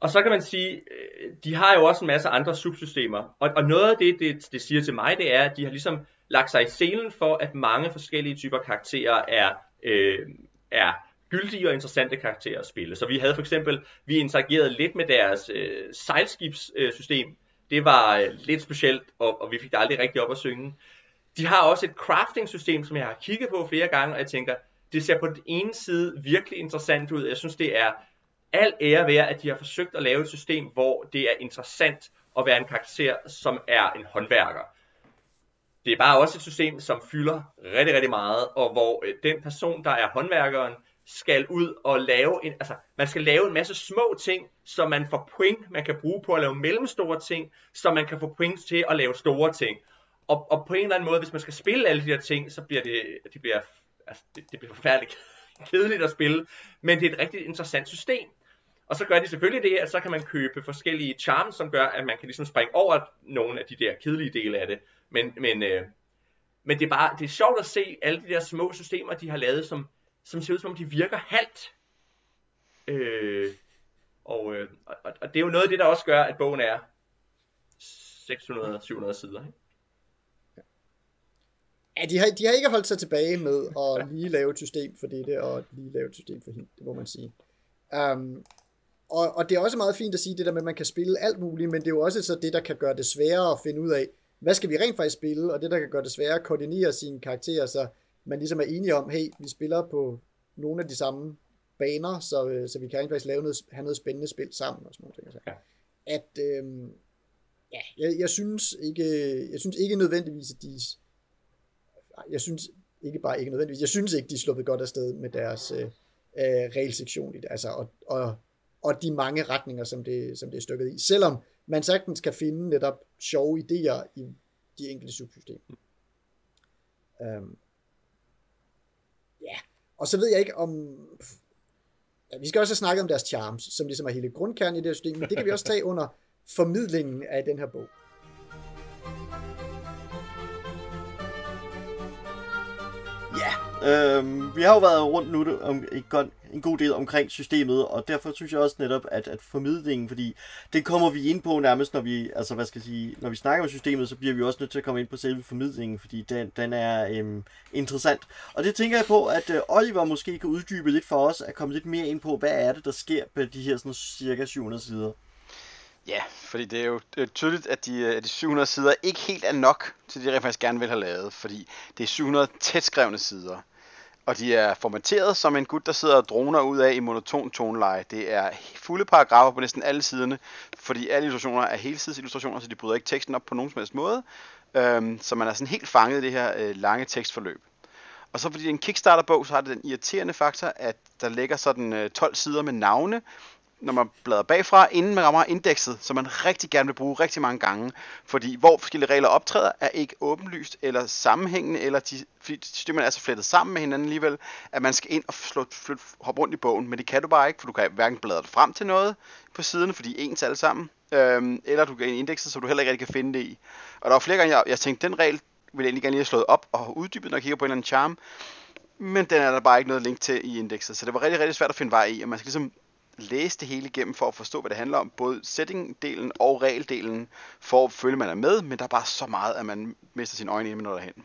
S2: og så kan man sige, øh, de har jo også en masse andre subsystemer. Og, og noget af det, det, det siger til mig, det er, at de har ligesom lagt sig i scenen for, at mange forskellige typer karakterer er, øh, er gyldige og interessante karakterer at spille. Så vi havde for eksempel, vi interagerede lidt med deres øh, sejlskibssystem. Øh, det var øh, lidt specielt, og, og vi fik det aldrig rigtig op at synge. De har også et crafting system, som jeg har kigget på flere gange, og jeg tænker, det ser på den ene side virkelig interessant ud. Jeg synes, det er al ære værd, at de har forsøgt at lave et system, hvor det er interessant at være en karakter, som er en håndværker. Det er bare også et system, som fylder rigtig, rigtig meget, og hvor øh, den person, der er håndværkeren, skal ud og lave en, altså, man skal lave en masse små ting, så man får point, man kan bruge på at lave mellemstore ting, så man kan få point til at lave store ting. Og, og på en eller anden måde, hvis man skal spille alle de her ting, så bliver det, det bliver, altså, det, det bliver forfærdeligt kedeligt at spille, men det er et rigtig interessant system. Og så gør de selvfølgelig det, at så kan man købe forskellige charms, som gør, at man kan ligesom springe over nogle af de der kedelige dele af det. Men, men, øh, men det er bare det er sjovt at se alle de der små systemer, de har lavet, som, som ser ud som om de virker halvt. Øh, og, øh, og, og det er jo noget af det, der også gør, at bogen er 600-700 sider. Ikke?
S3: Ja, de har, de har ikke holdt sig tilbage med at lige lave et system for det, og lige lave et system for hende, det må man sige. Um, og, og det er også meget fint at sige det der med, at man kan spille alt muligt, men det er jo også så det, der kan gøre det sværere at finde ud af, hvad skal vi rent faktisk spille, og det, der kan gøre det sværere at koordinere sine karakterer, så man ligesom er enige om, hey, vi spiller på nogle af de samme baner, så, øh, så vi kan rent faktisk lave noget, have noget spændende spil sammen og sådan noget. Så. Ja. At, øhm, ja, jeg, jeg, synes ikke, jeg synes ikke nødvendigvis, at de, jeg synes ikke bare ikke nødvendigvis, jeg synes ikke, de er sluppet godt afsted med deres øh, øh, regelsektion i det, altså, og, og og de mange retninger, som det, som det er stykket i. Selvom man sagtens kan finde netop sjove idéer i de enkelte subsystemer. Um, ja, og så ved jeg ikke om... Ja, vi skal også have snakket om deres charms, som ligesom er hele grundkernen i det her system, men det kan vi også tage under formidlingen af den her bog.
S1: Øhm, vi har jo været rundt nu om et godt en god del omkring systemet, og derfor synes jeg også netop, at, at formidlingen, fordi det kommer vi ind på nærmest, når vi, altså hvad skal jeg sige, når vi snakker om systemet, så bliver vi også nødt til at komme ind på selve formidlingen, fordi den, den er øhm, interessant. Og det tænker jeg på, at øh, Oliver måske kan uddybe lidt for os, at komme lidt mere ind på, hvad er det, der sker på de her sådan cirka 700 sider.
S4: Ja, fordi det er jo det er tydeligt, at de, øh, at de 700 sider ikke helt er nok til det, de faktisk gerne vil have lavet, fordi det er 700 tætskrevne sider. Og de er formateret som en gut, der sidder og droner ud af i monoton toneleje. Det er fulde paragrafer på næsten alle siderne, fordi alle illustrationer er helsidsillustrationer, så de bryder ikke teksten op på nogen som helst måde. Øhm, så man er sådan helt fanget i det her øh, lange tekstforløb. Og så fordi det er en Kickstarter-bog, så har det den irriterende faktor, at der ligger sådan øh, 12 sider med navne, når man bladrer bagfra, inden man rammer indekset, som man rigtig gerne vil bruge rigtig mange gange. Fordi hvor forskellige regler optræder, er ikke åbenlyst eller sammenhængende, eller de, fordi systemerne er så flettet sammen med hinanden alligevel, at man skal ind og slå, flyt, hoppe rundt i bogen. Men det kan du bare ikke, for du kan hverken bladre det frem til noget på siden, fordi ens alle sammen, øhm, eller du kan ind i indekset, så du heller ikke rigtig kan finde det i. Og der var flere gange, jeg, jeg tænkte, den regel vil jeg egentlig gerne lige have slået op og uddybet, når jeg kigger på en eller anden charm. Men den er der bare ikke noget link til i indekset, så det var rigtig, rigtig svært at finde vej i, og man skal ligesom læse det hele igennem for at forstå, hvad det handler om. Både setting-delen og regeldelen, for at føle, at man er med, men der er bare så meget, at man mister sine øjne, inden man når derhen.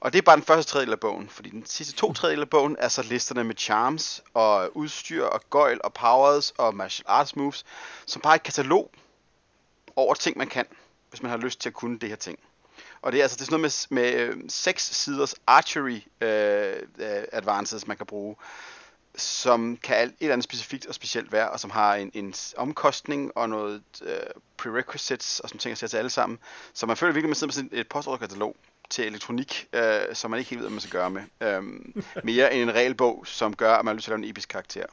S4: Og det er bare den første tredjedel af bogen, fordi den sidste to tredjedel af bogen er så listerne med charms og udstyr og gøjl og powers og martial arts moves, som bare er et katalog over ting, man kan, hvis man har lyst til at kunne det her ting. Og det er altså det er sådan noget med, med øh, seks siders archery øh, øh, advances, man kan bruge, som kan alt, et eller andet specifikt og specielt være, og som har en, en omkostning og noget øh, prerequisites og sådan ting at sætte til alle sammen. Så man føler virkelig, at man sidder med sådan et postordrekatalog til elektronik, øh, som man ikke helt ved, hvad man skal gøre med. Øh, mere end en regelbog, som gør, at man har lyst til at lave en episk karakter.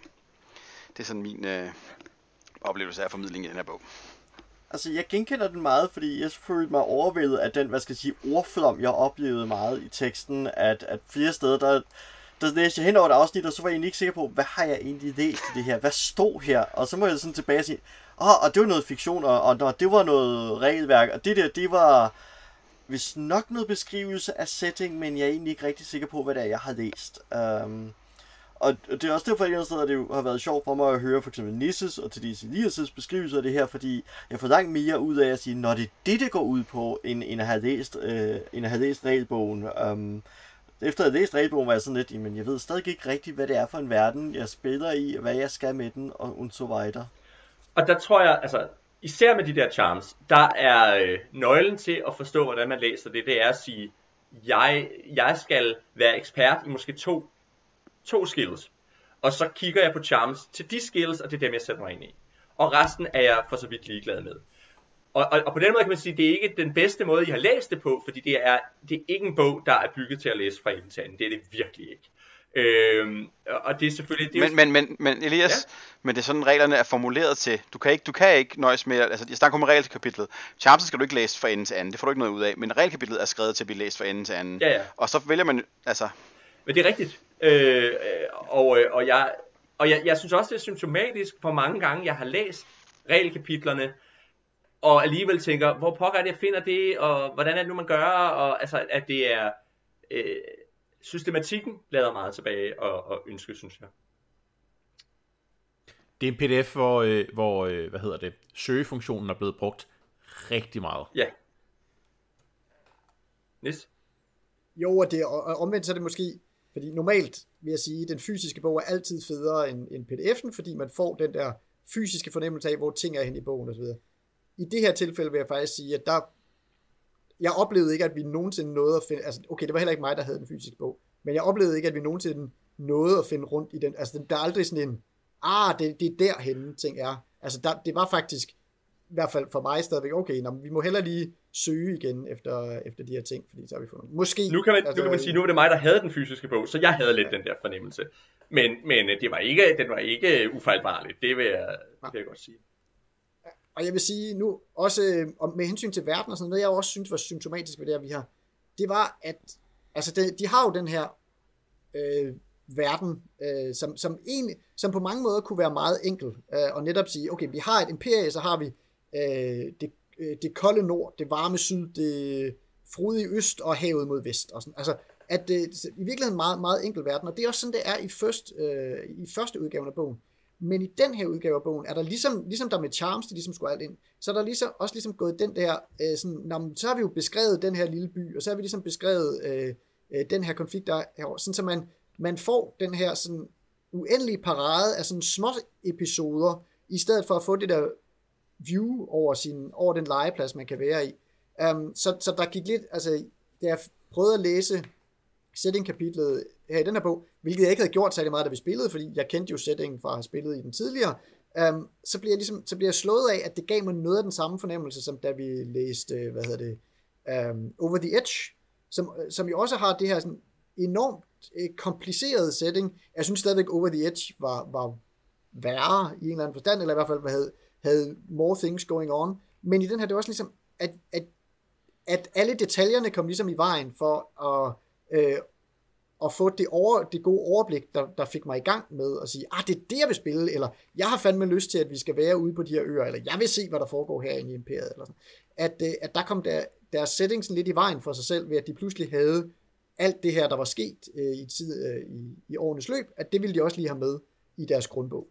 S4: Det er sådan min øh, oplevelse af formidling i den her bog.
S1: Altså, jeg genkender den meget, fordi jeg følte mig overvældet af den, hvad skal jeg sige, ordflom, jeg oplevede meget i teksten, at, at flere steder, der, der læste jeg hen over et afsnit, og så var jeg egentlig ikke sikker på, hvad har jeg egentlig læst i det her? Hvad stod her? Og så må jeg sådan tilbage og sige, åh, oh, og det var noget fiktion, og, og, og det var noget regelværk, og det der, det var hvis nok noget beskrivelse af setting, men jeg er egentlig ikke rigtig sikker på, hvad det er, jeg har læst. Um, og det er også derfor, at et det har været sjovt for mig at høre for eksempel Nisses og til Elias' beskrivelse af det her, fordi jeg får langt mere ud af at sige, når det er det, det går ud på, end, end at have læst, øh, end at have læst regelbogen. Um, efter at have læst regelbogen, var jeg sådan lidt, men jeg ved stadig ikke rigtigt, hvad det er for en verden, jeg spiller i, hvad jeg skal med den, og, og så videre.
S2: Og der tror jeg, altså, især med de der charms, der er øh, nøglen til at forstå, hvordan man læser det, det er at sige, jeg, jeg skal være ekspert i måske to, to skills. Og så kigger jeg på charms til de skills, og det er dem, jeg sætter mig ind i. Og resten er jeg for så vidt ligeglad med. Og, og, og på den måde kan man sige, at det er ikke den bedste måde, I har læst det på, fordi det er, det er ikke en bog, der er bygget til at læse fra en til anden. Det er det virkelig ikke. Øhm, og det er selvfølgelig... Det er
S4: men, men, men, men Elias, ja? men det er sådan, reglerne er formuleret til. Du kan ikke, du kan ikke nøjes med... Altså, jeg snakker om regelkapitlet. Charmsen skal du ikke læse fra ende til anden. Det får du ikke noget ud af. Men regelkapitlet er skrevet til at blive læst fra ende til anden.
S2: Ja, ja.
S4: Og så vælger man... Altså...
S2: Men det er rigtigt. Øh, og, og, jeg, og jeg, jeg synes også, det er symptomatisk for mange gange, jeg har læst regelkapitlerne, og alligevel tænker, hvor pokker er det, jeg finder det, og hvordan er det nu, man gør, og altså, at det er... Øh, systematikken lader meget tilbage og, og ønske, synes jeg.
S5: Det er en pdf, hvor, øh, hvor øh, hvad hedder det, søgefunktionen er blevet brugt rigtig meget.
S2: Ja. Nis?
S3: Jo, og, det, og omvendt så er det måske, fordi normalt vil jeg sige, at den fysiske bog er altid federe end, end pdf'en, fordi man får den der fysiske fornemmelse af, hvor ting er hen i bogen osv. I det her tilfælde vil jeg faktisk sige, at der jeg oplevede ikke, at vi nogensinde nåede at finde, altså okay, det var heller ikke mig, der havde den fysiske bog, men jeg oplevede ikke, at vi nogensinde nåede at finde rundt i den, altså der er aldrig sådan en, ah, det, det er derhenne, ting er. Altså der, det var faktisk, i hvert fald for mig stadigvæk, okay, nå, vi må heller lige søge igen efter, efter de her ting, fordi så har vi fundet Måske.
S2: Nu kan man, altså, nu kan man sige, nu var det mig, der havde den fysiske bog, så jeg havde lidt ja. den der fornemmelse. Men, men det var ikke, den var ikke ufejlbarligt, det vil jeg, det vil jeg godt sige
S3: og jeg vil sige nu, også øh, og med hensyn til verden og sådan noget, jeg også synes var symptomatisk ved det, vi har, det var, at altså det, de har jo den her øh, verden, øh, som, som, en, som på mange måder kunne være meget enkel, øh, og netop sige, okay, vi har et imperie, så har vi øh, det, øh, det kolde nord, det varme syd, det frodige øst og havet mod vest. Og sådan. Altså, at det, i virkeligheden en meget, meget enkel verden, og det er også sådan, det er i, først, øh, i første udgave af bogen. Men i den her udgave af bogen, er der ligesom, ligesom der med Charms, det ligesom skulle alt ind, så er der ligesom, også ligesom gået den der, øh, sådan, når, så har vi jo beskrevet den her lille by, og så har vi ligesom beskrevet øh, øh, den her konflikt, der er sådan så man, man får den her sådan uendelige parade af sådan små episoder, i stedet for at få det der view over, sin, over den legeplads, man kan være i. Um, så, så der gik lidt, altså, da jeg prøvede at læse setting-kapitlet her i den her bog, hvilket jeg ikke havde gjort særlig meget, da vi spillede, fordi jeg kendte jo settingen fra at have spillet i den tidligere, um, så, bliver jeg ligesom, så bliver jeg slået af, at det gav mig noget af den samme fornemmelse, som da vi læste, øh, hvad hedder det, um, Over the Edge, som, øh, som jo også har det her sådan enormt øh, uh, komplicerede setting. Jeg synes stadigvæk, Over the Edge var, var værre i en eller anden forstand, eller i hvert fald havde, havde more things going on. Men i den her, det var også ligesom, at, at, at alle detaljerne kom ligesom i vejen for at, øh, at få det, over, det gode overblik, der, der fik mig i gang med at sige, ah, det er det, jeg vil spille, eller jeg har fandme lyst til, at vi skal være ude på de her øer, eller jeg vil se, hvad der foregår herinde i imperiet, eller sådan. At, øh, at der kom der, deres settings lidt i vejen for sig selv, ved at de pludselig havde alt det her, der var sket øh, i, tid, øh, i, i årenes løb, at det ville de også lige have med i deres grundbog.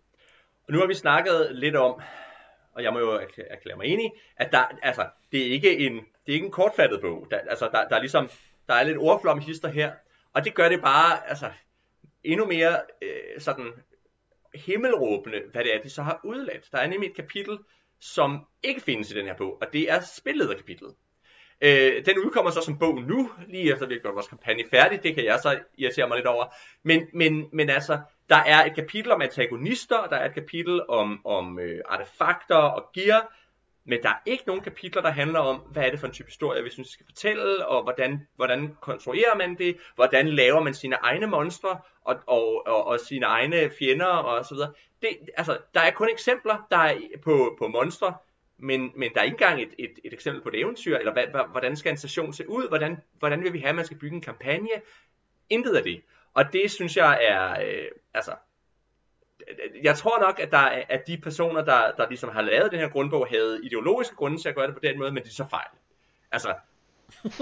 S2: Og nu har vi snakket lidt om, og jeg må jo erklære mig enig, at der, altså, det er ikke en, det er ikke en kortfattet bog. Der, altså, der, der er ligesom, der er lidt ordflom hister her, og det gør det bare altså, endnu mere øh, sådan himmelråbende, hvad det er, de så har udladt. Der er nemlig et kapitel, som ikke findes i den her bog, og det er spillederkapitlet. Øh, den udkommer så som bog nu, lige efter vi har gjort vores kampagne færdig. Det kan jeg så irritere mig lidt over. Men, men, men altså, der er et kapitel om antagonister, der er et kapitel om, om øh, artefakter og gear, men der er ikke nogen kapitler, der handler om, hvad er det for en type historie, vi synes, vi skal fortælle, og hvordan, hvordan konstruerer man det, hvordan laver man sine egne monstre, og, og, og, og sine egne fjender, og så videre. Det, altså, der er kun eksempler der er på, på monstre, men, men der er ikke engang et, et, et eksempel på et eventyr, eller hvad, hvordan skal en station se ud, hvordan, hvordan vil vi have, at man skal bygge en kampagne, intet af det. Og det synes jeg er, øh, altså, jeg tror nok, at der er, at de personer, der, der ligesom har lavet den her grundbog, havde ideologiske grunde til at gøre det på den måde, men de er så fejl. Altså,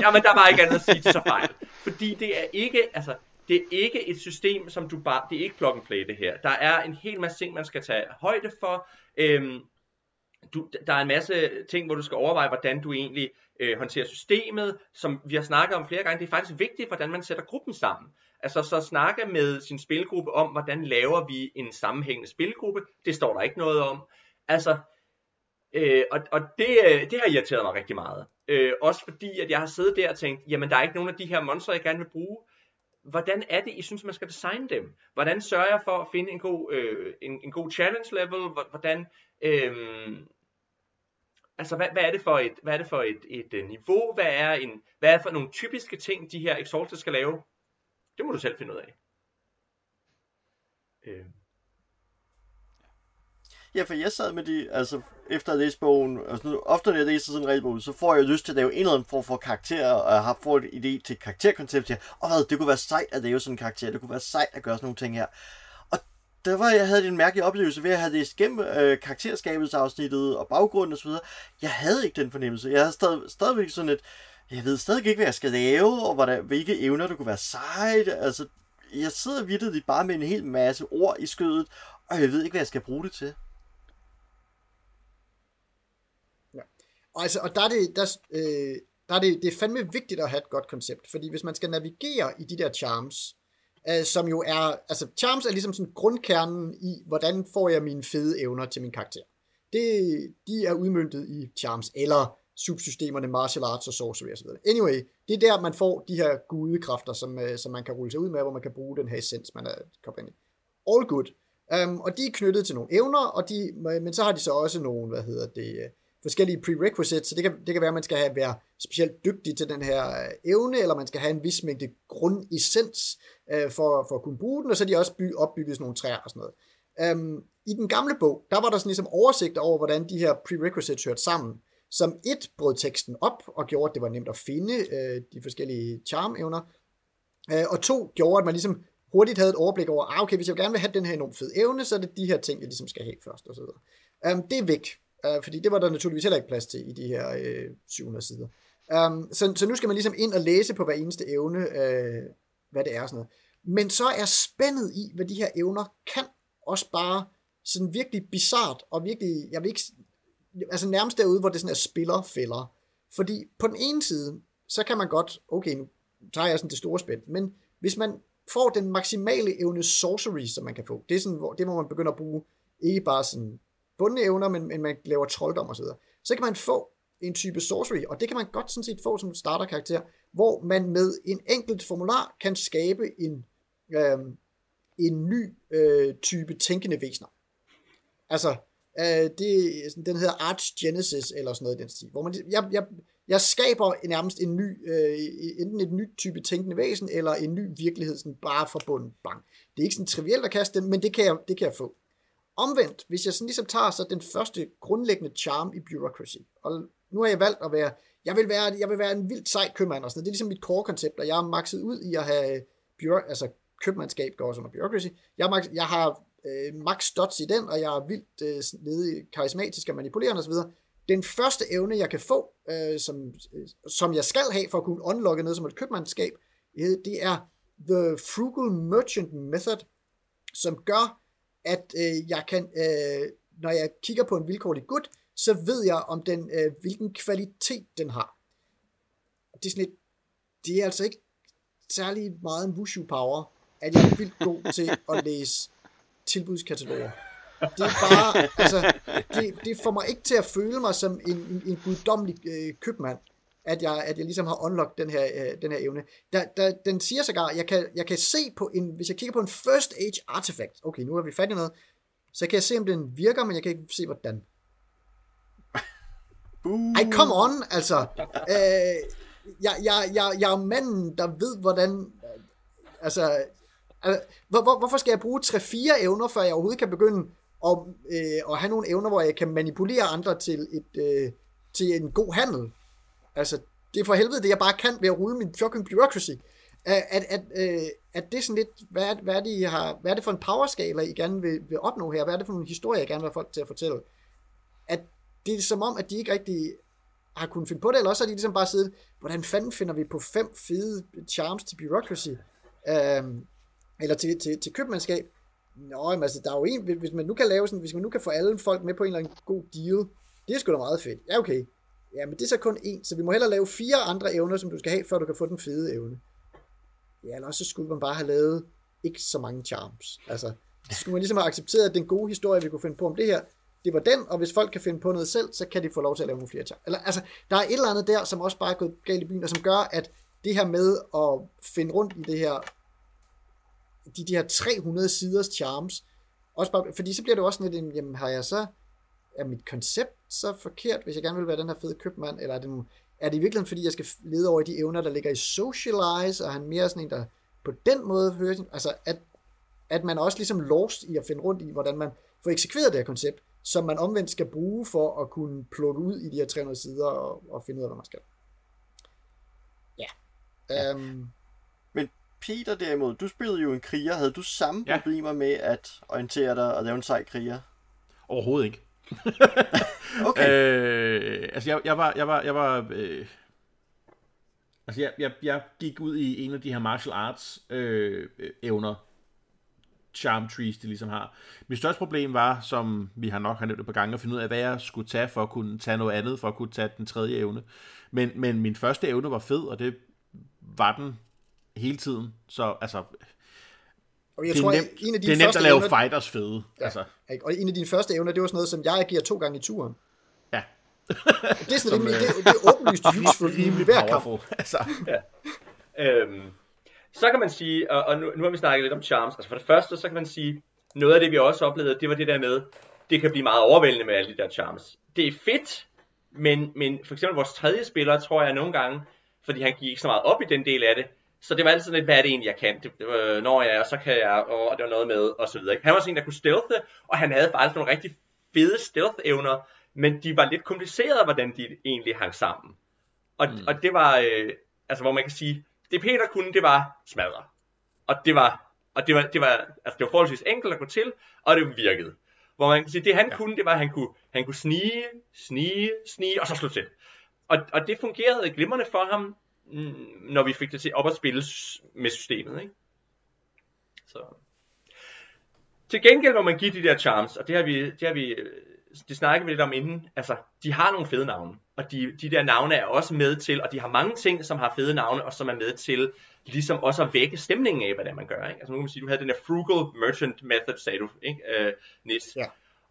S2: jamen der var ikke andet at sige, de så fejl. Fordi det er ikke, altså, det er ikke et system, som du bare, det er ikke plug and play det her. Der er en hel masse ting, man skal tage højde for. Øhm, du, der er en masse ting, hvor du skal overveje, hvordan du egentlig øh, håndterer systemet, som vi har snakket om flere gange. Det er faktisk vigtigt, hvordan man sætter gruppen sammen. Altså så snakke med sin spilgruppe om, hvordan laver vi en sammenhængende spilgruppe. Det står der ikke noget om. Altså, øh, og, og det, øh, det har irriteret mig rigtig meget. Øh, også fordi, at jeg har siddet der og tænkt, jamen der er ikke nogen af de her monstre, jeg gerne vil bruge. Hvordan er det, I synes, man skal designe dem? Hvordan sørger jeg for at finde en god, øh, en, en god challenge level? Hvordan, øh, altså hvad, hvad er det for et, hvad er det for et, et, et niveau? Hvad er, en, hvad er for nogle typiske ting, de her Exalted skal lave? Det må du selv finde ud af.
S1: Øh. Ja, for jeg sad med de, altså efter at læse bogen, altså ofte når jeg læser sådan en regelbog, så får jeg lyst til at lave en eller anden form for karakter, og jeg har fået en idé til karakterkoncept her, og hvad, det kunne være sejt at lave sådan en karakter, det kunne være sejt at gøre sådan nogle ting her. Og der var, jeg havde en mærkelig oplevelse ved at have læst gennem øh, karakterskabelsesafsnittet og baggrunden og så videre. Jeg havde ikke den fornemmelse. Jeg havde stadig, stadigvæk sådan et, jeg ved stadig ikke, hvad jeg skal lave, og hvordan, hvilke evner, du kunne være sejt. Altså, jeg sidder vidtigt bare med en hel masse ord i skødet, og jeg ved ikke, hvad jeg skal bruge det til.
S3: Ja. Og, altså, og der er det, der, øh, der er det, det er fandme vigtigt at have et godt koncept, fordi hvis man skal navigere i de der charms, øh, som jo er, altså charms er ligesom sådan grundkernen i, hvordan får jeg mine fede evner til min karakter. Det, de er udmyndtet i charms, eller subsystemerne martial arts og sorcery osv. Anyway, det er der, man får de her gudekræfter, som, uh, som man kan rulle sig ud med, hvor man kan bruge den her essens, man er koblet ind i. All good. Um, og de er knyttet til nogle evner, og de, øh, men så har de så også nogle, hvad hedder det, uh, forskellige prerequisites, så det kan, det kan være, at man skal have, være specielt dygtig til den her uh, evne, eller man skal have en vis mængde grundessens uh, for, for at kunne bruge den, og så er de også by, opbygget sådan nogle træer og sådan noget. Um, I den gamle bog, der var der sådan ligesom oversigt over, hvordan de her prerequisites hørte sammen som et brød teksten op og gjorde, at det var nemt at finde øh, de forskellige charm-evner, øh, og to gjorde, at man ligesom hurtigt havde et overblik over, ah, okay, hvis jeg gerne vil have den her enormt fede evne, så er det de her ting, jeg ligesom skal have først, og så videre. Um, det er væk, uh, fordi det var der naturligvis heller ikke plads til i de her øh, 700 sider. Um, så, så nu skal man ligesom ind og læse på hver eneste evne, øh, hvad det er og sådan noget. Men så er spændet i, hvad de her evner kan, også bare sådan virkelig bizart, og virkelig, jeg vil ikke altså nærmest derude, hvor det sådan er spillerfælder. Fordi på den ene side, så kan man godt, okay, nu tager jeg sådan det store spænd, men hvis man får den maksimale evne sorcery, som man kan få, det er sådan, hvor, det må man begynder at bruge, ikke bare sådan bundne evner, men, men man laver trolddom og så videre. Så kan man få en type sorcery, og det kan man godt sådan set få som starterkarakter, hvor man med en enkelt formular kan skabe en, øh, en ny øh, type tænkende væsener. Altså, Øh, det, den hedder Arch Genesis, eller sådan noget i den stil. Hvor man, ligesom, jeg, jeg, jeg skaber nærmest en ny, øh, enten et nyt type tænkende væsen, eller en ny virkelighed, sådan bare fra bunden. Bang. Det er ikke sådan trivielt at kaste den, men det kan jeg, det kan jeg få. Omvendt, hvis jeg sådan ligesom tager så den første grundlæggende charm i Bureaucracy, og nu har jeg valgt at være, jeg vil være, jeg vil være en vildt sej købmand og sådan Det er ligesom mit core-koncept, og jeg er makset ud i at have bureau, altså købmandskab går som under Bureaucracy. Jeg, max, jeg har øh, max dots i den, og jeg er vildt øh, nede karismatisk og manipulerende osv. Den første evne, jeg kan få, øh, som, øh, som jeg skal have for at kunne unlocke noget som et købmandskab, øh, det er The Frugal Merchant Method, som gør, at øh, jeg kan, øh, når jeg kigger på en vilkårlig gut, så ved jeg om den, øh, hvilken kvalitet den har. Det er sådan et, det er altså ikke særlig meget en wushu power, at jeg er vildt god til at læse tilbudskataloger. Det er bare, altså, det, det får mig ikke til at føle mig som en, en, en guddommelig øh, købmand. at jeg, at jeg ligesom har unlocked den her, øh, den her evne. Der, der, den siger sågar, jeg kan, jeg kan se på en, hvis jeg kigger på en First Age Artifact, okay, nu er vi fat i noget, så kan jeg se, om den virker, men jeg kan ikke se, hvordan. Ej, come on, altså. Øh, jeg, jeg, jeg, jeg er manden, der ved, hvordan... Altså, altså hvor, hvor, hvorfor skal jeg bruge 3-4 evner, før jeg overhovedet kan begynde at, øh, at have nogle evner, hvor jeg kan manipulere andre til, et, øh, til en god handel? Altså, det er for helvede det, jeg bare kan ved at rulle min fucking bureaucracy. At, at, at, øh, at det er sådan lidt, hvad hvad, er det, I har, hvad er det for en powerskala, I gerne vil, vil opnå her? Hvad er det for en historie, jeg gerne vil have folk til at fortælle? At det er som om, at de ikke rigtig har kunnet finde på det, eller også har de ligesom bare siddet, hvordan fanden finder vi på fem fede charms til bureaucracy, øhm, eller til, til, til købmandskab. Nå, men altså, der er jo en, hvis man nu kan lave sådan, hvis man nu kan få alle folk med på en eller anden god deal, det er sgu da meget fedt. Ja, okay. Ja, men det er så kun en, så vi må hellere lave fire andre evner, som du skal have, før du kan få den fede evne. Ja, eller også så skulle man bare have lavet ikke så mange charms. Altså, så skulle man ligesom have accepteret, at den gode historie, vi kunne finde på om det her, det var den, og hvis folk kan finde på noget selv, så kan de få lov til at lave nogle flere charms. Eller, altså, der er et eller andet der, som også bare er gået galt i byen, og som gør, at det her med at finde rundt i det her, de, de her 300 siders charms, også bare, fordi så bliver det også lidt, jamen har jeg så, er mit koncept så forkert, hvis jeg gerne vil være den her fede købmand, eller er det, er det i virkeligheden, fordi jeg skal lede over de evner, der ligger i socialize, og han mere sådan en, der på den måde hører, altså at, at man også ligesom lost i at finde rundt i, hvordan man får eksekveret det her koncept, som man omvendt skal bruge for at kunne plukke ud i de her 300 sider og, og finde ud af, hvad man skal. Ja. ja. Um,
S1: Peter derimod, du spillede jo en kriger. Havde du samme
S5: Ja.
S1: problemer med at orientere dig og lave en sej kriger?
S5: Overhovedet ikke.
S1: Okay.
S5: Øh, altså, jeg, jeg var... Jeg var, jeg var øh, altså, jeg, jeg, jeg gik ud i en af de her martial arts øh, evner, charm trees, de ligesom har. Mit største problem var, som vi har nok har nævnt et par gange, at finde ud af, hvad jeg skulle tage for at kunne tage noget andet, for at kunne tage den tredje evne. Men, men min første evne var fed, og det var den hele tiden. Så altså,
S3: og jeg
S5: det,
S3: tror,
S5: er nemt,
S3: en af
S5: det
S3: dine
S5: er nemt at lave
S3: evner,
S5: fighters fede. Ja. Altså,
S3: og en af dine første evner, det var sådan noget, som jeg agerer to gange i turen.
S5: ja.
S3: Det er sådan rimelig, det, det er åbenlyst useful i hver kamp.
S5: Altså,
S2: Øhm, så kan man sige, og, og nu, nu har vi snakket lidt om charms, altså for det første, så kan man sige, noget af det vi også oplevede, det var det der med, det kan blive meget overvældende med alle de der charms. Det er fedt, men, men for eksempel vores tredje spiller, tror jeg nogle gange, fordi han gik ikke så meget op i den del af det, så det var altid sådan lidt, hvad er det egentlig, jeg kan? Det, øh, når jeg er, så kan jeg, og det var noget med, og så videre. Han var sådan en, der kunne stealthe, og han havde faktisk nogle rigtig fede stealth-evner, men de var lidt komplicerede, hvordan de egentlig hang sammen. Og, mm. og det var, øh, altså hvor man kan sige, det Peter kunne, det var smadre. Og det var, og det var, det var, altså det var forholdsvis enkelt at gå til, og det virkede. Hvor man kan sige, det han ja. kunne, det var, at han kunne, han kunne snige, snige, snige, og så slå til. Og, og det fungerede glimrende for ham, når vi fik det til op at spille med systemet. Ikke? Så. Til gengæld må man give de der charms, og det har vi, det har vi, øh, det snakker vi lidt om inden, altså, de har nogle fede navne, og de, de der navne er også med til, og de har mange ting, som har fede navne, og som er med til, ligesom også at vække stemningen af, hvad det er, man gør. Ikke? Altså nu kan man sige, du havde den der frugal merchant method, sagde du, ikke, øh, Nis?
S3: Ja.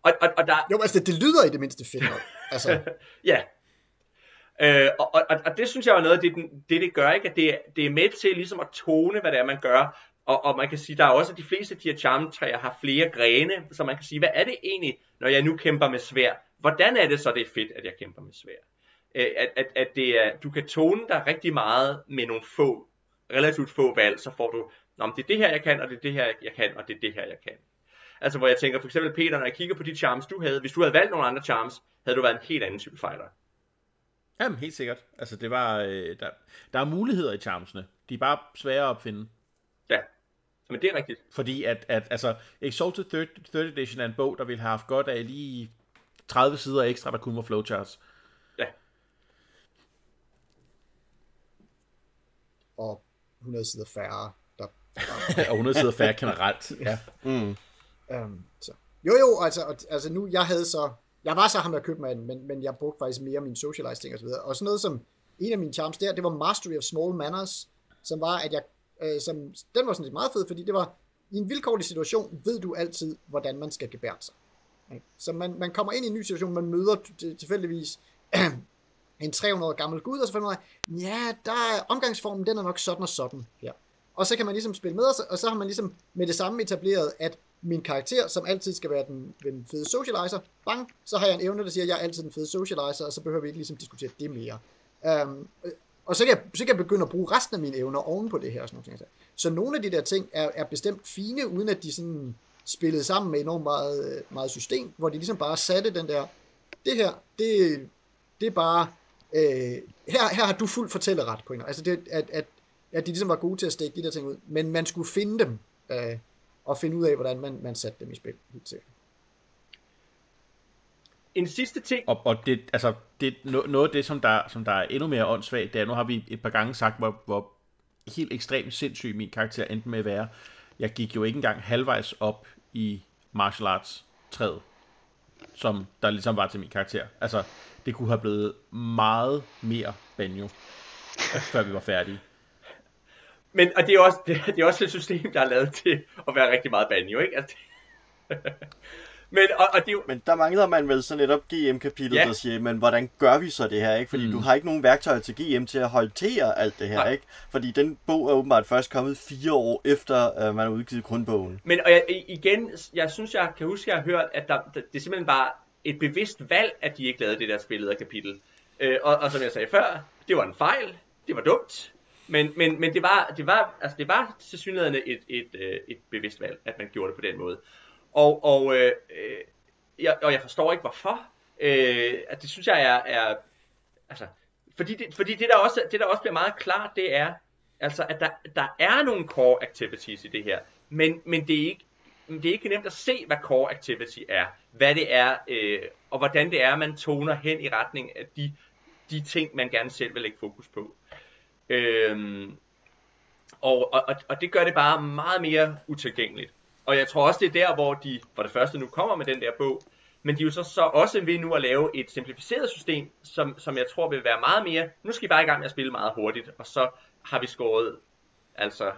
S2: Og, og, og der,
S3: Jo, altså det, det lyder i det mindste fedt nok. Altså,
S2: Ja. Øh, og, og, og det synes jeg er noget af det, det, det gør, ikke? At det, det er med til ligesom at tone, hvad det er, man gør. Og, og man kan sige, der er også de fleste af de her charmtræer har flere grene, så man kan sige, hvad er det egentlig, når jeg nu kæmper med svær? Hvordan er det så, det er fedt, at jeg kæmper med svær? Øh, at, at, at det er, du kan tone dig rigtig meget med nogle få, relativt få valg, så får du, Nå, men det er det her, jeg kan, og det er det her, jeg kan, og det er det her, jeg kan. Altså, hvor jeg tænker, for eksempel Peter, når jeg kigger på de charms, du havde, hvis du havde valgt nogle andre charms, havde du været en helt anden type fighter.
S5: Jamen, helt sikkert. Altså, det var, øh, der, der er muligheder i charmsene. De er bare svære at opfinde.
S2: Ja, men det er rigtigt.
S5: Fordi at, at altså, Exalted 3rd, 3rd Edition er en bog, der ville have haft godt af lige 30 sider ekstra, der kun var flowcharts.
S2: Ja,
S3: og 100 sider færre. Der,
S5: og 100 sider færre generelt. Ja.
S3: um, så. Jo, jo, altså, altså nu, jeg havde så, jeg var så ham, der købte mig men, men jeg brugte faktisk mere min socialize ting og så videre. Og sådan noget som, en af mine charms der, det var Mastery of Small Manners, som var, at jeg, øh, som, den var sådan lidt meget fed, fordi det var, i en vilkårlig situation, ved du altid, hvordan man skal gebære sig. Ikke? Så man, man kommer ind i en ny situation, man møder t- tilfældigvis en 300 år gammel gud, og så finder man, ja, der er omgangsformen, den er nok sådan og sådan her. Og så kan man ligesom spille med, og så, og så har man ligesom med det samme etableret, at min karakter, som altid skal være den, den fede socializer, bang, så har jeg en evne, der siger, at jeg er altid den fede socializer, og så behøver vi ikke ligesom diskutere det mere. Um, og så kan, jeg, så kan jeg begynde at bruge resten af mine evner oven på det her. Og Sådan noget. Så nogle af de der ting er, er bestemt fine, uden at de sådan spillede sammen med enormt meget, meget system, hvor de ligesom bare satte den der, det her, det, det er bare, øh, her, her har du fuld fortælleret på en Altså det, at, at, at de ligesom var gode til at stikke de der ting ud, men man skulle finde dem, øh, og finde ud af, hvordan man, man satte dem i spil. Helt sikkert.
S2: En sidste ting.
S5: Og, og det, altså, det, noget af det, som der, som der er endnu mere åndssvagt, det er, nu har vi et par gange sagt, hvor, hvor helt ekstremt sindssyg min karakter endte med at være. Jeg gik jo ikke engang halvvejs op i martial arts træet, som der ligesom var til min karakter. Altså, det kunne have blevet meget mere banjo, før vi var færdige.
S2: Men og det er også det, det er også et system, der er lavet til at være rigtig meget banjo, ikke? Altså,
S1: men, og, og det jo... men der mangler man vel så netop GM-kapitlet, ja. der siger, men hvordan gør vi så det her, ikke? Fordi mm. du har ikke nogen værktøjer til GM til at håndtere alt det her, Nej. ikke? Fordi den bog er åbenbart først kommet fire år efter, uh, man har udgivet grundbogen.
S2: Men og jeg, igen, jeg synes, jeg kan huske, jeg har hørt, at der, det er simpelthen bare et bevidst valg, at de ikke lavede det der spillet af kapitel. Øh, og, og som jeg sagde før, det var en fejl, det var dumt, men, men, men det var, det var, altså det var til synligheden et, et, øh, et, bevidst valg, at man gjorde det på den måde. Og, og, øh, jeg, og jeg forstår ikke hvorfor. Øh, at det synes jeg er, er altså, fordi det, fordi det der også, det der også bliver meget klart, det er, altså, at der, der er nogle core activities i det her, men, men det er ikke, det er ikke nemt at se, hvad core activity er, hvad det er, øh, og hvordan det er, man toner hen i retning af de, de ting, man gerne selv vil lægge fokus på. Øhm, og, og, og det gør det bare meget mere utilgængeligt. Og jeg tror også, det er der, hvor de for det første nu kommer med den der bog, men de er jo så, så også ved nu at lave et simplificeret system, som, som jeg tror vil være meget mere, nu skal I bare i gang med at spille meget hurtigt, og så har vi skåret altså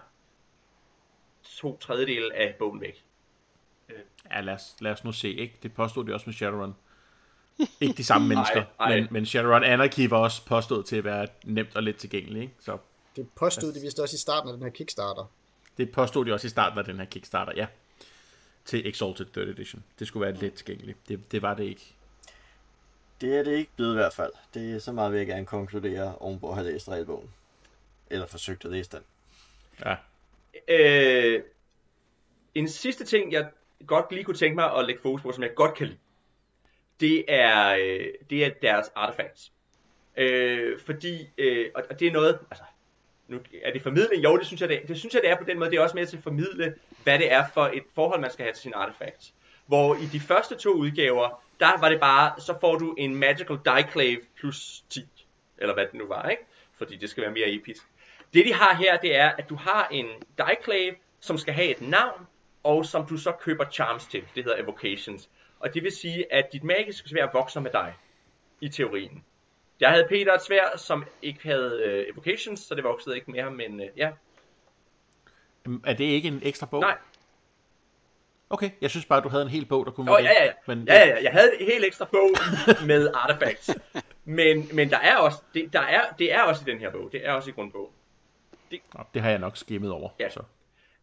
S2: to tredjedel af bogen væk.
S5: Ja, lad os, lad os nu se, ikke? Det påstod de også med Shadowrun. Ikke de samme mennesker, ej, ej. Men, men Shadowrun Anarchy var også påstået til at være nemt og let tilgængelig, ikke? Så,
S3: det påstod de vist også i starten af den her Kickstarter.
S5: Det påstod de også i starten af den her Kickstarter, ja. Til Exalted 3rd Edition. Det skulle være let tilgængeligt. Det, det var det ikke.
S1: Det er det ikke blevet i hvert fald. Det er så meget, vil jeg gerne konkludere ovenpå at have læst regelbogen. Eller forsøgt at læse den.
S5: Ja.
S2: Øh, en sidste ting, jeg godt lige kunne tænke mig at lægge fokus på, som jeg godt kan lide, det er, øh, det er deres artefacts. Øh, fordi, øh, og og det er noget, altså, nu er det formidling? Jo, det synes jeg, det, det synes jeg, det er på den måde. Det er også med til at formidle, hvad det er for et forhold, man skal have til sin artefakt. Hvor i de første to udgaver, der var det bare, så får du en Magical Diclave plus 10. Eller hvad det nu var, ikke? Fordi det skal være mere episk. Det de har her, det er, at du har en Diclave, som skal have et navn, og som du så køber charms til. Det hedder evocations. Og det vil sige, at dit magiske svær vokser med dig. I teorien. Jeg havde Peter et svær, som ikke havde uh, evocations, så det voksede ikke mere, men uh, ja.
S5: Er det ikke en ekstra bog?
S2: Nej.
S5: Okay, jeg synes bare, du havde en hel bog, der kunne
S2: være oh, ja, ja, ja. Men, ja, ja, jeg havde en helt ekstra bog med artifacts. Men, men der er også, det, der er, det er også i den her bog. Det er også i grundbogen.
S5: Det, det har jeg nok skimmet over.
S2: Ja. Så.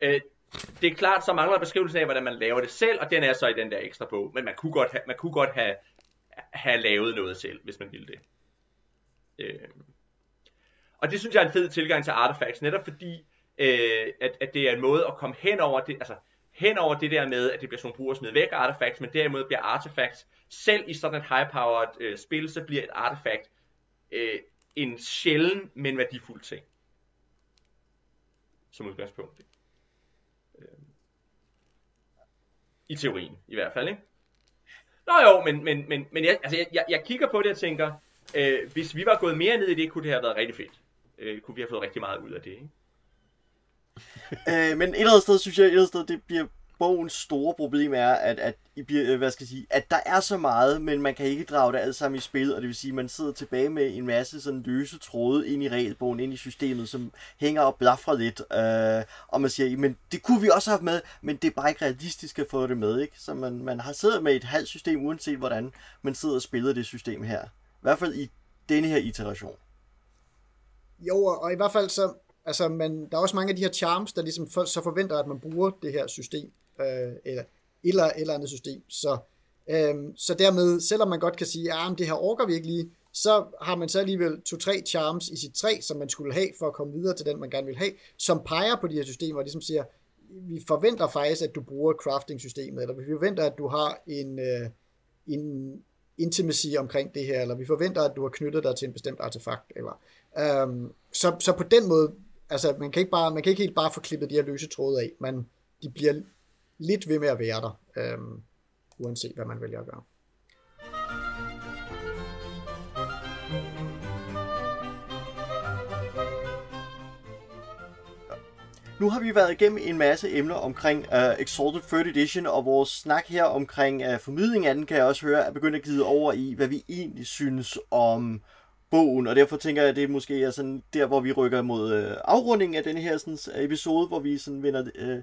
S2: Øh, det er klart, så mangler beskrivelsen af, hvordan man laver det selv, og den er så i den der ekstra bog. Men man kunne godt have, man kunne godt have, have lavet noget selv, hvis man ville det. Øh. Og det synes jeg er en fed tilgang til artifacts, netop fordi, øh, at, at det er en måde at komme hen over det, altså hen over det der med, at det bliver sådan nogle brug væk artifacts, men derimod bliver artifacts, selv i sådan et high-powered øh, spil, så bliver et artifact øh, en sjælden, men værdifuld ting. Som udgangspunkt. Øh, i teorien, i hvert fald, ikke? Nå jo, men, men, men, men jeg, altså, jeg, jeg, kigger på det og tænker, øh, hvis vi var gået mere ned i det, kunne det have været rigtig fedt. Øh, kunne vi have fået rigtig meget ud af det, ikke?
S1: øh, men et eller andet sted, synes jeg, et eller andet sted, det bliver bogens store problem er, at, at, øh, hvad skal jeg sige, at der er så meget, men man kan ikke drage det alt sammen i spil, og det vil sige, at man sidder tilbage med en masse sådan løse tråde ind i regelbogen, ind i systemet, som hænger og blaffer lidt, øh, og man siger, men det kunne vi også have med, men det er bare ikke realistisk at få det med, ikke? Så man, man har siddet med et halvt system, uanset hvordan man sidder og spiller det system her. I hvert fald i denne her iteration.
S3: Jo, og i hvert fald så, altså man, der er også mange af de her charms, der ligesom for, så forventer, at man bruger det her system, øh, eller eller eller andet system. Så, øh, så dermed, selvom man godt kan sige, at ah, det her orker vi ikke lige, så har man så alligevel to-tre charms i sit træ, som man skulle have for at komme videre til den, man gerne vil have, som peger på de her systemer, og ligesom siger, vi forventer faktisk, at du bruger crafting-systemet, eller vi forventer, at du har en, øh, en intimacy omkring det her, eller vi forventer, at du har knyttet dig til en bestemt artefakt, eller øhm, så, så på den måde, altså man kan ikke bare, man kan ikke helt bare få klippet de her løse tråde af, men de bliver lidt ved med at være der, øh, uanset hvad man vælger at gøre.
S1: Nu har vi været igennem en masse emner omkring uh, Exalted 3rd Edition, og vores snak her omkring uh, formidling af den, kan jeg også høre, er begyndt at glide over i, hvad vi egentlig synes om bogen, og derfor tænker jeg, at det måske er sådan der, hvor vi rykker mod øh, afrundingen af den her sådan, episode, hvor vi sådan vender, øh,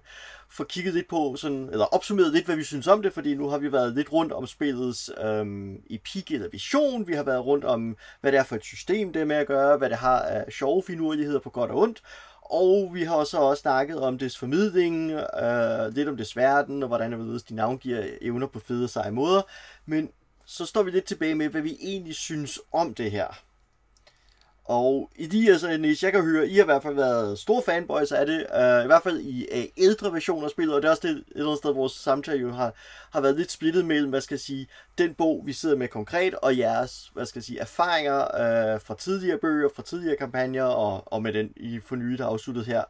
S1: får kigget lidt på, sådan, eller opsummeret lidt, hvad vi synes om det, fordi nu har vi været lidt rundt om spillets øh, epik eller vision, vi har været rundt om, hvad det er for et system, det er med at gøre, hvad det har af sjove finurligheder på godt og ondt, og vi har så også snakket om dets formidling, øh, lidt om dets verden, og hvordan det de navngiver evner på fede seje måder. Men så står vi lidt tilbage med, hvad vi egentlig synes om det her. Og i de altså, Niels, jeg kan høre, I har i hvert fald været store fanboys af det, uh, i hvert fald i uh, ældre versioner af spillet, og det er også det, et eller andet sted, vores samtale jo har, har været lidt splittet mellem, hvad skal jeg sige, den bog, vi sidder med konkret, og jeres, hvad skal jeg sige, erfaringer uh, fra tidligere bøger, fra tidligere kampagner, og, og med den i fornyet afsluttet her.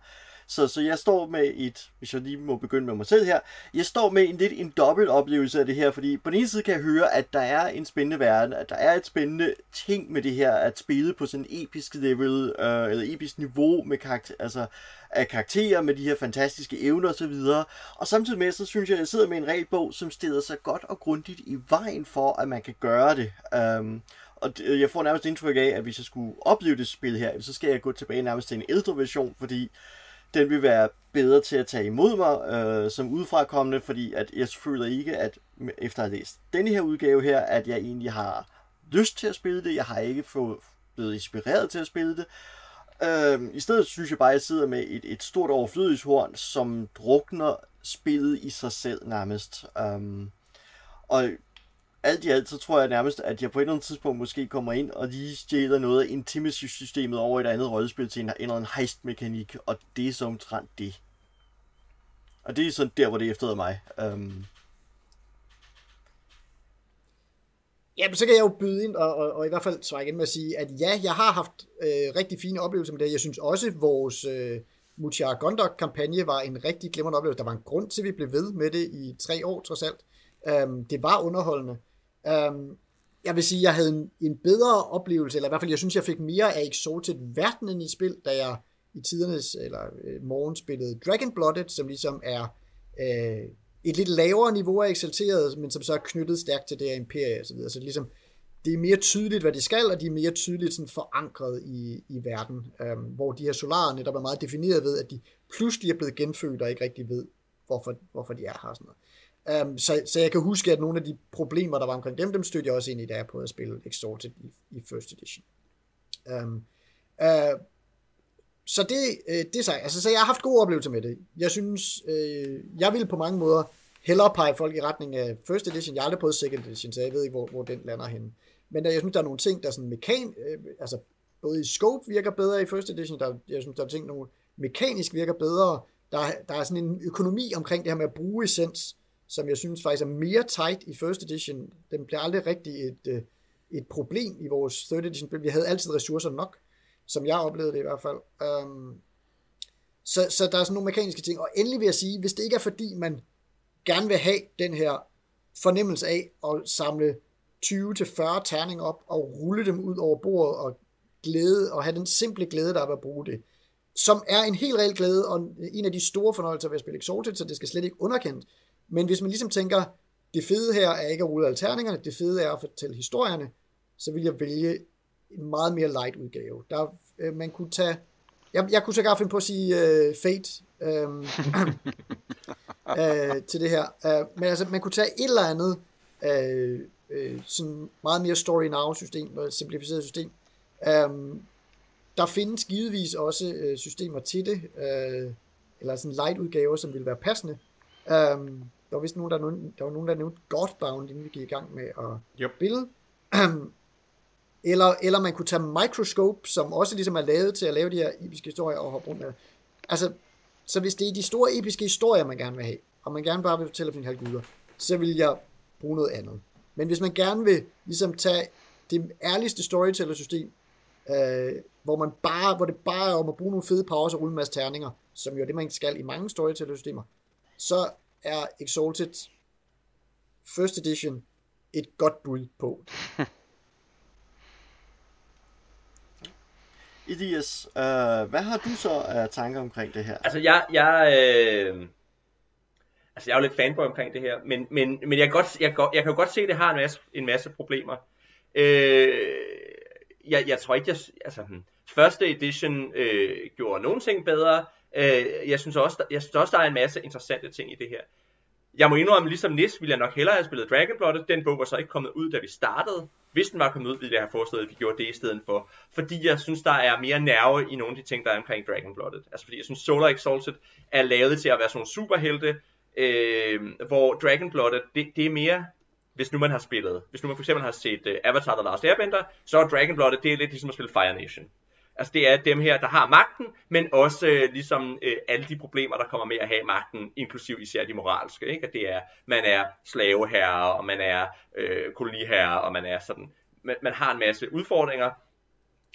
S1: Så, så jeg står med et, hvis jeg lige må begynde med mig selv her, jeg står med en lidt en dobbelt oplevelse af det her, fordi på den ene side kan jeg høre, at der er en spændende verden, at der er et spændende ting med det her, at spille på sådan en episk level, øh, eller episk niveau med karakter, altså af karakterer med de her fantastiske evner osv. Og, og samtidig med, så synes jeg, at jeg sidder med en regelbog, som stiller sig godt og grundigt i vejen for, at man kan gøre det. Um, og øh, jeg får nærmest indtryk af, at hvis jeg skulle opleve det spil her, så skal jeg gå tilbage nærmest til en ældre version, fordi den vil være bedre til at tage imod mig øh, som udefrakommende, fordi at jeg føler ikke, at efter at have læst denne her udgave her, at jeg egentlig har lyst til at spille det. Jeg har ikke fået, blevet inspireret til at spille det. Øh, I stedet synes jeg bare, at jeg sidder med et, et stort overflødighedshorn, som drukner spillet i sig selv nærmest. Øh, og alt i alt, så tror jeg nærmest, at jeg på et eller andet tidspunkt måske kommer ind og lige stjæler noget af intimacy-systemet over et andet rollespil til en, en eller anden heist-mekanik, og det er så omtrent det. Og det er sådan der, hvor det efterlader mig. Øhm. Um...
S3: Jamen, så kan jeg jo byde ind, og, og, og i hvert fald svare igen med at sige, at ja, jeg har haft øh, rigtig fine oplevelser med det. Jeg synes også, at vores øh, Mutiara Gondok-kampagne var en rigtig glimrende oplevelse. Der var en grund til, at vi blev ved med det i tre år, trods alt. Um, det var underholdende. Øhm, jeg vil sige, jeg havde en, en bedre oplevelse, eller i hvert fald, jeg synes, jeg fik mere af Exalted verdenen i spil, da jeg i tidernes, eller øh, morgen spillede Dragon Blooded, som ligesom er øh, et lidt lavere niveau af Exalteret, men som så er knyttet stærkt til det her imperie og så videre. Så ligesom, det er mere tydeligt, hvad de skal, og de er mere tydeligt sådan forankret i, i verden, øhm, hvor de her solarer netop er meget defineret ved, at de pludselig er blevet genfødt og ikke rigtig ved, hvorfor, hvorfor de er her. Og sådan noget. Um, så, så jeg kan huske, at nogle af de problemer, der var omkring dem, dem stødte jeg også ind i, da jeg prøvede at spille Extorted i, i First Edition. Um, uh, så det, uh, det er altså, så jeg har haft gode oplevelser med det. Jeg synes, uh, jeg vil på mange måder hellere pege folk i retning af First Edition. Jeg har aldrig prøvet Second Edition, så jeg ved ikke, hvor, hvor den lander henne. Men der, jeg synes, der er nogle ting, der sådan mekan, uh, altså både i scope virker bedre i First Edition, der, jeg synes, der er ting, nogle mekanisk virker bedre. Der, der er sådan en økonomi omkring det her med at bruge essens, som jeg synes faktisk er mere tight i First Edition. Den blev aldrig rigtig et, øh, et problem i vores Third Edition. Vi havde altid ressourcer nok, som jeg oplevede det i hvert fald. Um, så, så der er sådan nogle mekaniske ting. Og endelig vil jeg sige, hvis det ikke er fordi, man gerne vil have den her fornemmelse af at samle 20-40 terninger op og rulle dem ud over bordet og glæde, og have den simple glæde, der er ved at bruge det, som er en helt reel glæde, og en af de store fornøjelser ved at spille Exalted, så det skal slet ikke underkendes. Men hvis man ligesom tænker, det fede her er ikke at rulle alterningerne, det fede er at fortælle historierne, så vil jeg vælge en meget mere light udgave. Der, øh, man kunne tage, jeg, jeg kunne så finde på at sige øh, Fate øh, øh, til det her, øh, men altså man kunne tage et eller andet øh, øh, sådan meget mere story now system, og simplificeret system, Um, der findes givetvis også øh, systemer til det, øh, eller sådan light udgaver, som vil være passende. Um, der var vist nogen, der, nogen, der var nogen, der nævnte Godbound, inden vi gik i gang med at
S5: Yep.
S3: spille. eller, eller man kunne tage Microscope, som også ligesom er lavet til at lave de her episke historier og hoppe rundt med. Altså, så hvis det er de store episke historier, man gerne vil have, og man gerne bare vil fortælle om sine guder, så vil jeg bruge noget andet. Men hvis man gerne vil ligesom tage det ærligste storyteller-system, øh, hvor, man bare, hvor det bare er om at bruge nogle fede powers og rulle en masse terninger, som jo er det, man skal i mange storyteller-systemer, så er Exalted First Edition et godt bud på.
S1: Elias, øh, hvad har du så af tanker omkring det her?
S2: Altså, jeg, jeg, øh, altså, jeg er jo lidt fanboy omkring det her, men, men, men jeg, kan godt, jeg, kan jeg kan jo godt se, at det har en masse, en masse problemer. Øh, jeg, jeg tror ikke, jeg, altså, hmm, første edition øh, gjorde nogle ting bedre. Øh, jeg, synes også, der, jeg synes også, der er en masse interessante ting i det her. Jeg må indrømme, ligesom Nis, ville jeg nok hellere have spillet Dragonblood. Den bog var så ikke kommet ud, da vi startede. Hvis den var kommet ud, ville jeg have foreslået, at vi gjorde det i stedet for. Fordi jeg synes, der er mere nerve i nogle af de ting, der er omkring Dragonblood. Altså fordi jeg synes, Solar Exalted er lavet til at være sådan nogle superhelte, øh, hvor Dragonblood, det, det er mere hvis nu man har spillet, hvis nu man for eksempel har set uh, Avatar The Last Airbender, så er Dragonblood, det er lidt ligesom at spille Fire Nation. Altså det er dem her, der har magten, men også øh, ligesom øh, alle de problemer, der kommer med at have magten, inklusiv især de moralske. Ikke? At det er, man er slaveherre, og man er øh, koloniherre, og man er sådan, man, man har en masse udfordringer,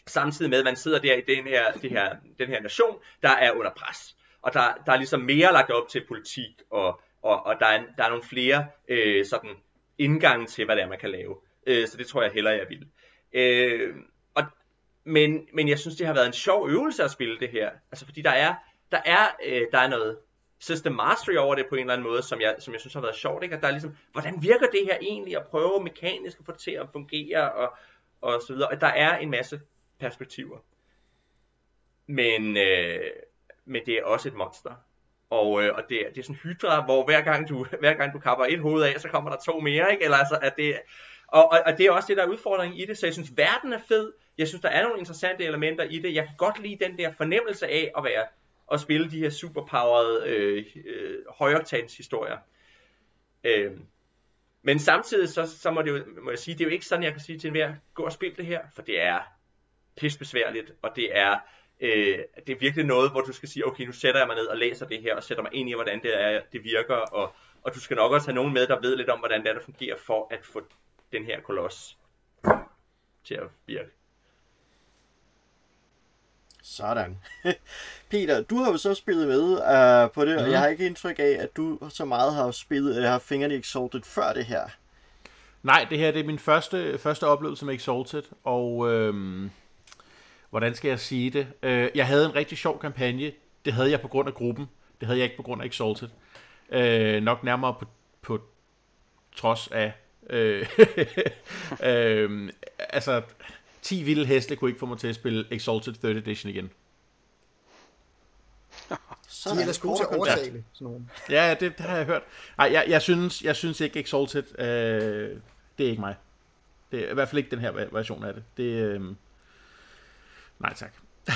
S2: samtidig med, at man sidder der i den her, det her, den her nation, der er under pres. Og der, der er ligesom mere lagt op til politik, og, og, og der, er, der er nogle flere øh, sådan indgange til, hvad det er, man kan lave. Øh, så det tror jeg hellere, jeg vil. Øh, men, men jeg synes, det har været en sjov øvelse at spille det her. Altså fordi der er, der er, øh, der er noget system mastery over det på en eller anden måde, som jeg, som jeg synes har været sjovt. Ikke? At der er ligesom, hvordan virker det her egentlig, at prøve mekanisk at få det til at fungere, og, og så videre. Og der er en masse perspektiver. Men, øh, men det er også et monster. Og, øh, og det, er- det er sådan hydra, hvor hver gang, du, hver gang du kapper et hoved af, så kommer der to mere, ikke? Eller altså, at det, og, og, og det er også det, der er udfordringen i det, så jeg synes, verden er fed. Jeg synes, der er nogle interessante elementer i det. Jeg kan godt lide den der fornemmelse af at være at spille de her superpowered øh, øh, højoktans historier. Øh, men samtidig så, så må, det jo, må jeg sige, det er jo ikke sådan, jeg kan sige til enhver, gå og spil det her, for det er pisbesværligt, og det er, øh, det er virkelig noget, hvor du skal sige, okay, nu sætter jeg mig ned og læser det her, og sætter mig ind i, hvordan det, er, det virker, og, og du skal nok også have nogen med, der ved lidt om, hvordan det er, der fungerer, for at få den her koloss til at virke.
S1: Sådan. Peter, du har jo så spillet med uh, på det, mm. og
S5: Mhm.
S1: jeg har ikke indtryk af, at du så meget har spillet, eller har fingrene i Exalted før det her.
S5: Nej, det her det er min første, første oplevelse med Exalted, og øhm, hvordan skal jeg sige det? Øh, jeg havde en rigtig sjov kampagne. Det havde jeg på grund af gruppen. Det havde jeg ikke på grund af Exalted. Øh, nok nærmere på, på trods af... Øh, øh, altså, 10 vilde heste kunne ikke få mig til at spille Exalted 3rd Edition igen.
S1: Så
S3: De er ellers gode til at overtale sådan nogle.
S5: Ja, det, det har jeg hørt. Ej, jeg, jeg, synes, jeg synes ikke Exalted, øh, det er ikke mig. Det er i hvert fald ikke den her version af det. Det øh, nej tak.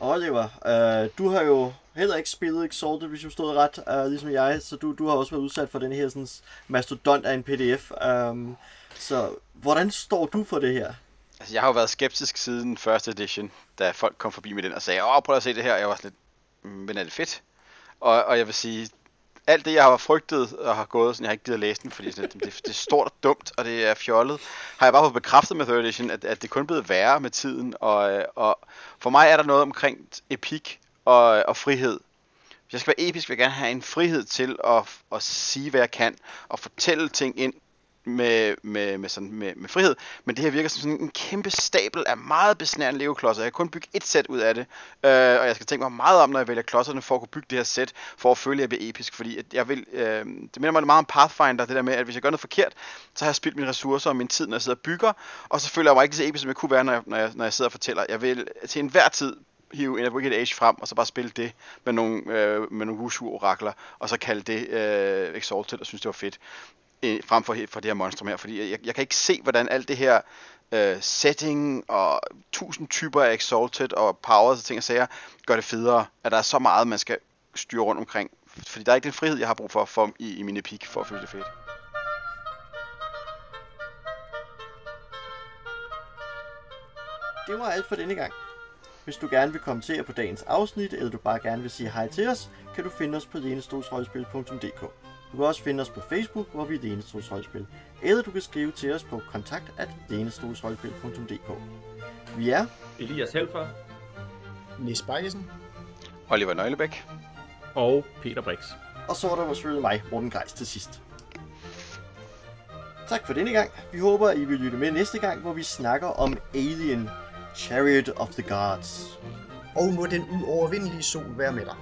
S1: Oliver, uh, du har jo heller ikke spillet Exalted, hvis jeg stod ret, uh, ligesom jeg, så du, du har også været udsat for den her sådan, mastodont af en pdf. Um, øhm, så hvordan står du for det her?
S4: Altså, jeg har jo været skeptisk siden første edition, da folk kom forbi med den og sagde, åh, prøv at se det her, og jeg var sådan lidt, mm, men er det fedt? Og, og jeg vil sige, alt det, jeg har frygtet og har gået, sådan, jeg har ikke givet at læse den, fordi sådan, det, det er stort og dumt, og det er fjollet, har jeg bare fået bekræftet med 3rd edition, at, at det kun er blevet værre med tiden, og, øh, og for mig er der noget omkring epik og, og frihed. Hvis jeg skal være episk, vil jeg gerne have en frihed til at, at sige, hvad jeg kan, og fortælle ting ind med, med, med, sådan, med, med frihed. Men det her virker som sådan en kæmpe stabel af meget besnærende legoklodser. Jeg kan kun bygge et sæt ud af det. Øh, og jeg skal tænke mig meget om, når jeg vælger klodserne, for at kunne bygge det her sæt, for at føle, at jeg bliver episk. Fordi at jeg vil, øh, det minder mig meget om Pathfinder, det der med, at hvis jeg gør noget forkert, så har jeg spildt mine ressourcer og min tid, når jeg sidder og bygger. Og så føler jeg mig ikke så episk, som jeg kunne være, når jeg, når jeg, når jeg sidder og fortæller. Jeg vil til enhver tid hive en af Wicked Age frem, og så bare spille det med nogle, øh, med nogle Wushu-orakler, og så kalde det øh, Exalted, og synes, det var fedt øh, frem for, for det her monstrum her, fordi jeg, jeg kan ikke se, hvordan alt det her øh, setting og tusind typer af Exalted og powers og ting og sager gør det federe, at der er så meget, man skal styre rundt omkring. Fordi der er ikke den frihed, jeg har brug for, for i, i mine peak, for at føle det fedt.
S1: Det var alt for denne gang. Hvis du gerne vil kommentere på dagens afsnit, eller du bare gerne vil sige hej til os, kan du finde os på lenestolsrollespil.dk. Du kan også finde os på Facebook, hvor vi er Lenestolsrollespil, eller du kan skrive til os på kontakt at Vi er
S2: Elias Helfer.
S3: Nis Bajesen.
S4: Oliver Nøglebæk.
S5: Og Peter Brix.
S1: Og så er der selvfølgelig mig, Morten Grejs, til sidst. Tak for denne gang. Vi håber, I vil lytte med næste gang, hvor vi snakker om Alien Chariot of the Gods.
S3: Og må den uovervindelige sol være med dig.